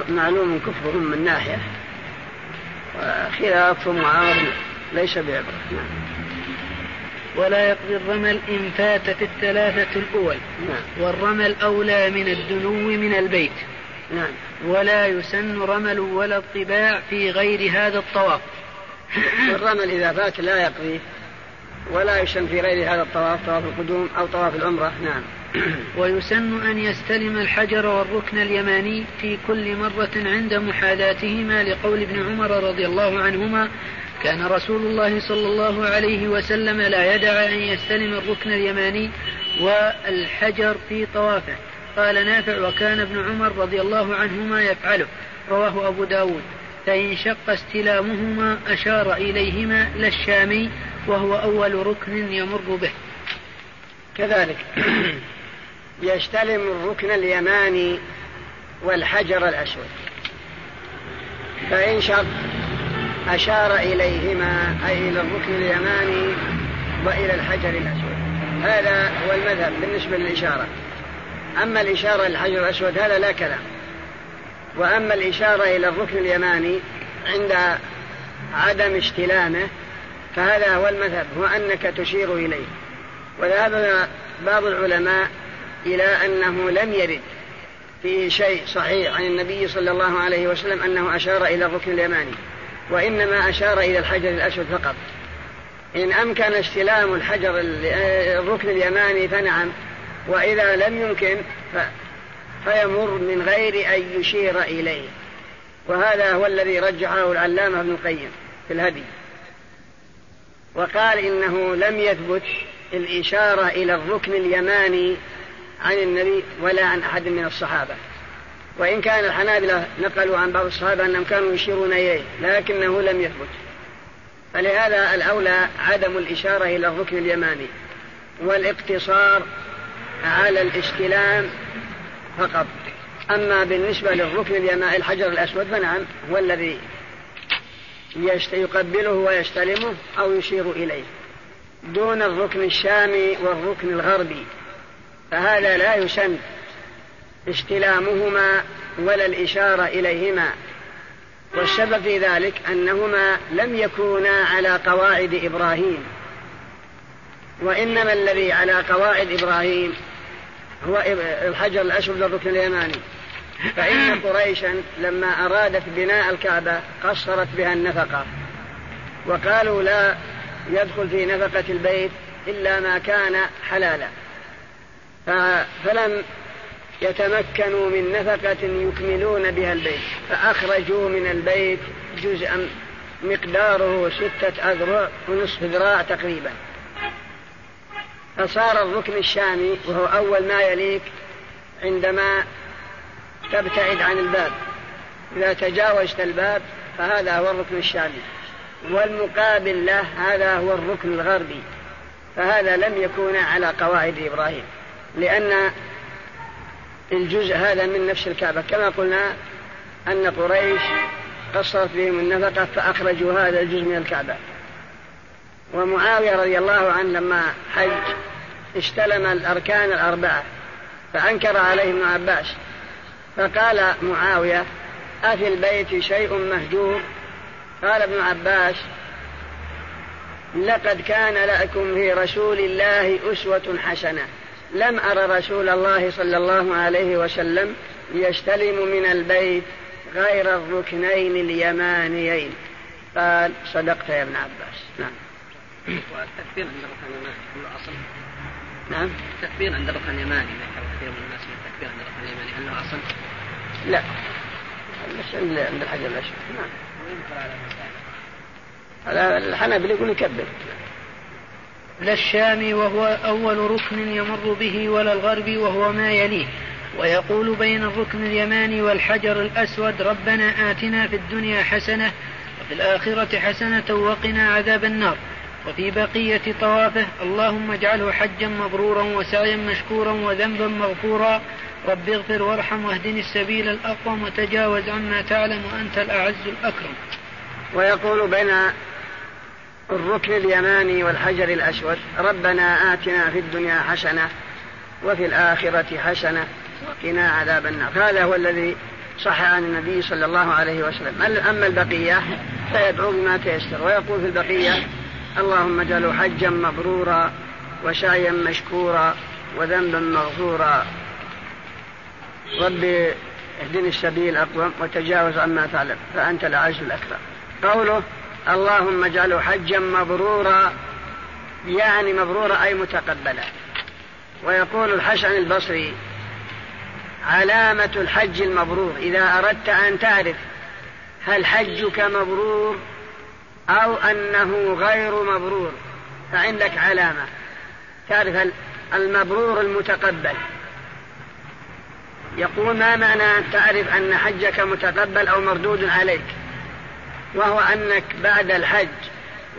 معلوم كفرهم من ناحية. وخلافهم وعار ليس بعبرة. نعم. ولا يقضي الرمل إن فاتت الثلاثة الأول. نعم. والرمل أولى من الدنو من البيت. نعم. ولا يسن رمل ولا الطباع في غير هذا الطواف. الرمل إذا فات لا يقضي ولا يسن في غير هذا الطواف طواف القدوم أو طواف العمرة. نعم. <clears throat> ويسن أن يستلم الحجر والركن اليماني في كل مرة عند محاذاتهما لقول ابن عمر رضي الله عنهما كان رسول الله صلى الله عليه وسلم لا يدع أن يستلم الركن اليماني والحجر في طوافه. قال نافع وكان ابن عمر رضي الله عنهما يفعله. رواه أبو داود. فإن شق استلامهما أشار إليهما للشامي وهو أول ركن يمر به. كذلك يستلم الركن اليماني والحجر الأسود. فإن شق أشار إليهما أي إلى الركن اليماني وإلى الحجر الأسود. هذا هو المذهب بالنسبة للإشارة. أما الإشارة للحجر الأسود هذا لا كلام. وأما الإشارة إلى الركن اليماني عند عدم استلامه فهذا هو المذهب هو أنك تشير إليه. وذهب بعض العلماء إلى أنه لم يرد فيه شيء صحيح عن النبي صلى الله عليه وسلم أنه أشار إلى الركن اليماني وإنما أشار إلى الحجر الأسود فقط. إن أمكن استلام الحجر الركن اليماني فنعم وإذا لم يمكن فيمر من غير أن يشير إليه. وهذا هو الذي رجحه العلامة ابن القيم في الهدي. وقال إنه لم يثبت الإشارة إلى الركن اليماني عن النبي ولا عن أحد من الصحابة. وإن كان الحنابلة نقلوا عن بعض الصحابة أنهم كانوا يشيرون إليه لكنه لم يثبت. فلهذا الأولى عدم الإشارة إلى الركن اليماني. والإقتصار على الاستلام فقط. أما بالنسبة للركن اليماني الحجر الأسود فنعم هو الذي يقبله ويستلمه أو يشير إليه دون الركن الشامي والركن الغربي. فهذا لا يسن استلامهما ولا الإشارة إليهما. والسبب في ذلك أنهما لم يكونا على قواعد إبراهيم. وإنما الذي على قواعد إبراهيم هو الحجر الأسود الركن اليماني. فإن <laughs> قريشا لما أرادت بناء الكعبة قصرت بها النفقة. وقالوا لا يدخل في نفقة البيت إلا ما كان حلالا. فلم يتمكنوا من نفقة يكملون بها البيت. فأخرجوا من البيت جزءا مقداره ستة أذرع ونصف ذراع تقريبا. فصار الركن الشامي وهو أول ما يليك عندما تبتعد عن الباب. إذا تجاوزت الباب فهذا هو الركن الشامي. والمقابل له هذا هو الركن الغربي. فهذا لم يكون على قواعد إبراهيم. لأن الجزء هذا من نفس الكعبة. كما قلنا أن قريش قصرت بهم النفقة فأخرجوا هذا الجزء من الكعبة. ومعاوية رضي الله عنه لما حج استلم الأركان الأربعة فأنكر عليه ابن عباس فقال معاوية أفي البيت شيء مهجور؟ قال ابن عباس لقد كان لكم في رسول الله أسوة حسنة لم أر رسول الله صلى الله عليه وسلم يستلم من البيت غير الركنين اليمانيين. قال صدقت يا ابن عباس. نعم. والتكبير عند الركن اليماني هل أصل؟ نعم؟ التكبير عند الركن اليماني ذكر كثير من الناس التكبير عند الركن اليماني هل له أصل؟ لا. بس عند الحجر الاسود نعم. هذا الحنابل يقول يكبر. لا الشام وهو أول ركن يمر به ولا الغرب وهو ما يليه. ويقول بين الركن اليماني والحجر الأسود ربنا آتنا في الدنيا حسنة وفي الآخرة حسنة وقنا عذاب النار. وفي بقية طوافه اللهم اجعله حجا مبرورا وسعيا مشكورا وذنبا مغفورا. رب اغفر وارحم واهدني السبيل الأقوم وتجاوز عما تعلم وأنت الأعز الأكرم. ويقول بين الركن اليماني والحجر الأسود ربنا آتنا في الدنيا حسنة وفي الآخرة حسنة وقنا عذاب النار. هذا هو الذي صح عن النبي صلى الله عليه وسلم. أما البقية فيدعو بما تيسر ويقول في البقية اللهم اجعله حجا مبرورا وسعيا مشكورا وذنبا مغفورا. رب اهدني السبيل أقوم وتجاوز عما تعلم فأنت الأعز الأكرم قوله اللهم اجعله حجا مبرورا يعني مبرورا أي متقبلا. ويقول الحسن البصري علامة الحج المبرور إذا أردت أن تعرف هل حجك مبرور أو أنه غير مبرور فعندك علامة. تعرف المبرور المتقبل. يقول ما معنى أن تعرف أن حجك متقبل أو مردود عليك؟ وهو أنك بعد الحج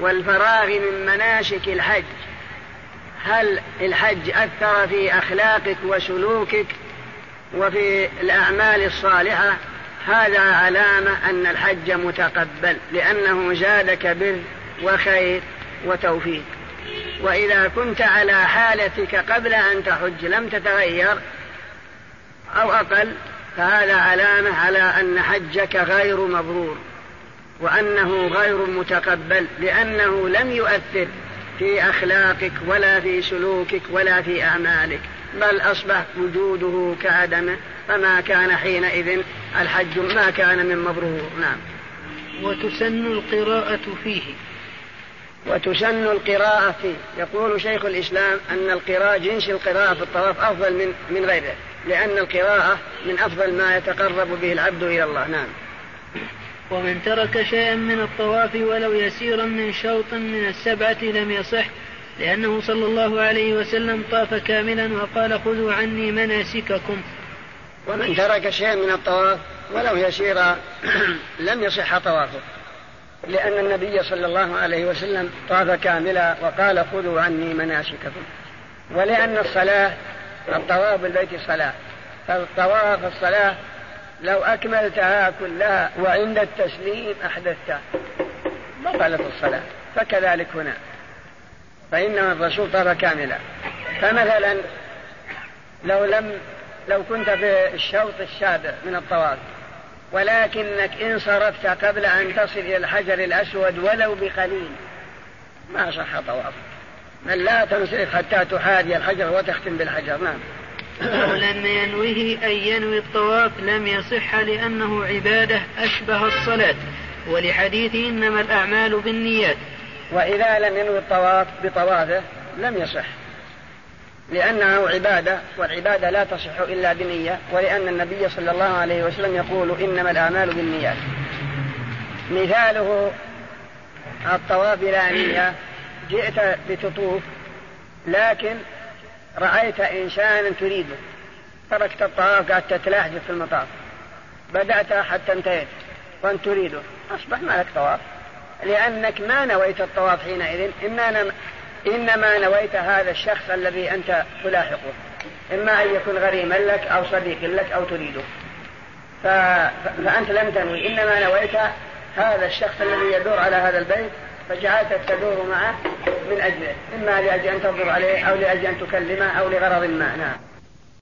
والفراغ من مناسك الحج هل الحج أثر في أخلاقك وسلوكك وفي الأعمال الصالحة؟ هذا علامة أن الحج متقبل لأنه زادك بر وخير وتوفيق. وإذا كنت على حالتك قبل أن تحج لم تتغير أو أقل فهذا علامة على أن حجك غير مبرور وأنه غير متقبل لأنه لم يؤثر في أخلاقك ولا في سلوكك ولا في أعمالك. بل أصبح وجوده كعدمه فما كان حينئذ الحج ما كان من مبرور. نعم. وتسن القراءة فيه. وتسن القراءة فيه. يقول شيخ الإسلام أن القراءة جنس القراءة في الطواف أفضل من من غيره لأن القراءة من أفضل ما يتقرب به العبد إلى الله. نعم. ومن ترك شيئا من الطواف ولو يسيرا من شوط من السبعة لم يصح لأنه صلى الله عليه وسلم طاف كاملا وقال خذوا عني مناسككم. ومن ترك شيئا من الطواف ولو يسيرا <clears throat> لم يصح طوافه. لأن النبي صلى الله عليه وسلم طاف كاملا وقال خذوا عني مناسككم. ولأن الصلاة الطواف بالبيت صلاة. فالطواف الصلاة لو أكملتها كلها وعند التسليم أحدثتها. بطلت الصلاة. فكذلك هنا. فإن الرسول طاف كاملا. فمثلا لو لم لو كنت في الشوط السابع من الطواف ولكنك إن صرفت قبل أن تصل إلى الحجر الأسود ولو بقليل ما صح طواف من لا تنصرف حتى تحاذي الحجر وتختم بالحجر. نعم. ولأن ينويه أن ينوي الطواف لم يصح لأنه عبادة أشبه الصلاة. ولحديث إنما الأعمال بالنيات. وإذا لم ينوي الطواف بطوافه لم يصح لأنه عبادة والعبادة لا تصح إلا بنية ولأن النبي صلى الله عليه وسلم يقول إنما الأعمال بالنيات. مثاله الطواف بلا نية جئت لتطوف لكن رأيت إنسانا تريده. تركت الطواف قعدت تتلاحجف في المطاف. بدأت حتى انتهيت وأنت تريده. أصبح ما لك طواف. لأنك ما نويت الطواف حينئذ إنما إنما نويت هذا الشخص الذي أنت تلاحقه. إما أن يكون غريما لك أو صديق لك أو تريده. ف... فأنت لم تنوي. إنما نويت هذا الشخص الذي يدور على هذا البيت فجعلت تدور معه من أجله. إما لأجل أن تنظر عليه أو لأجل أن تكلمه أو لغرض ما. نعم.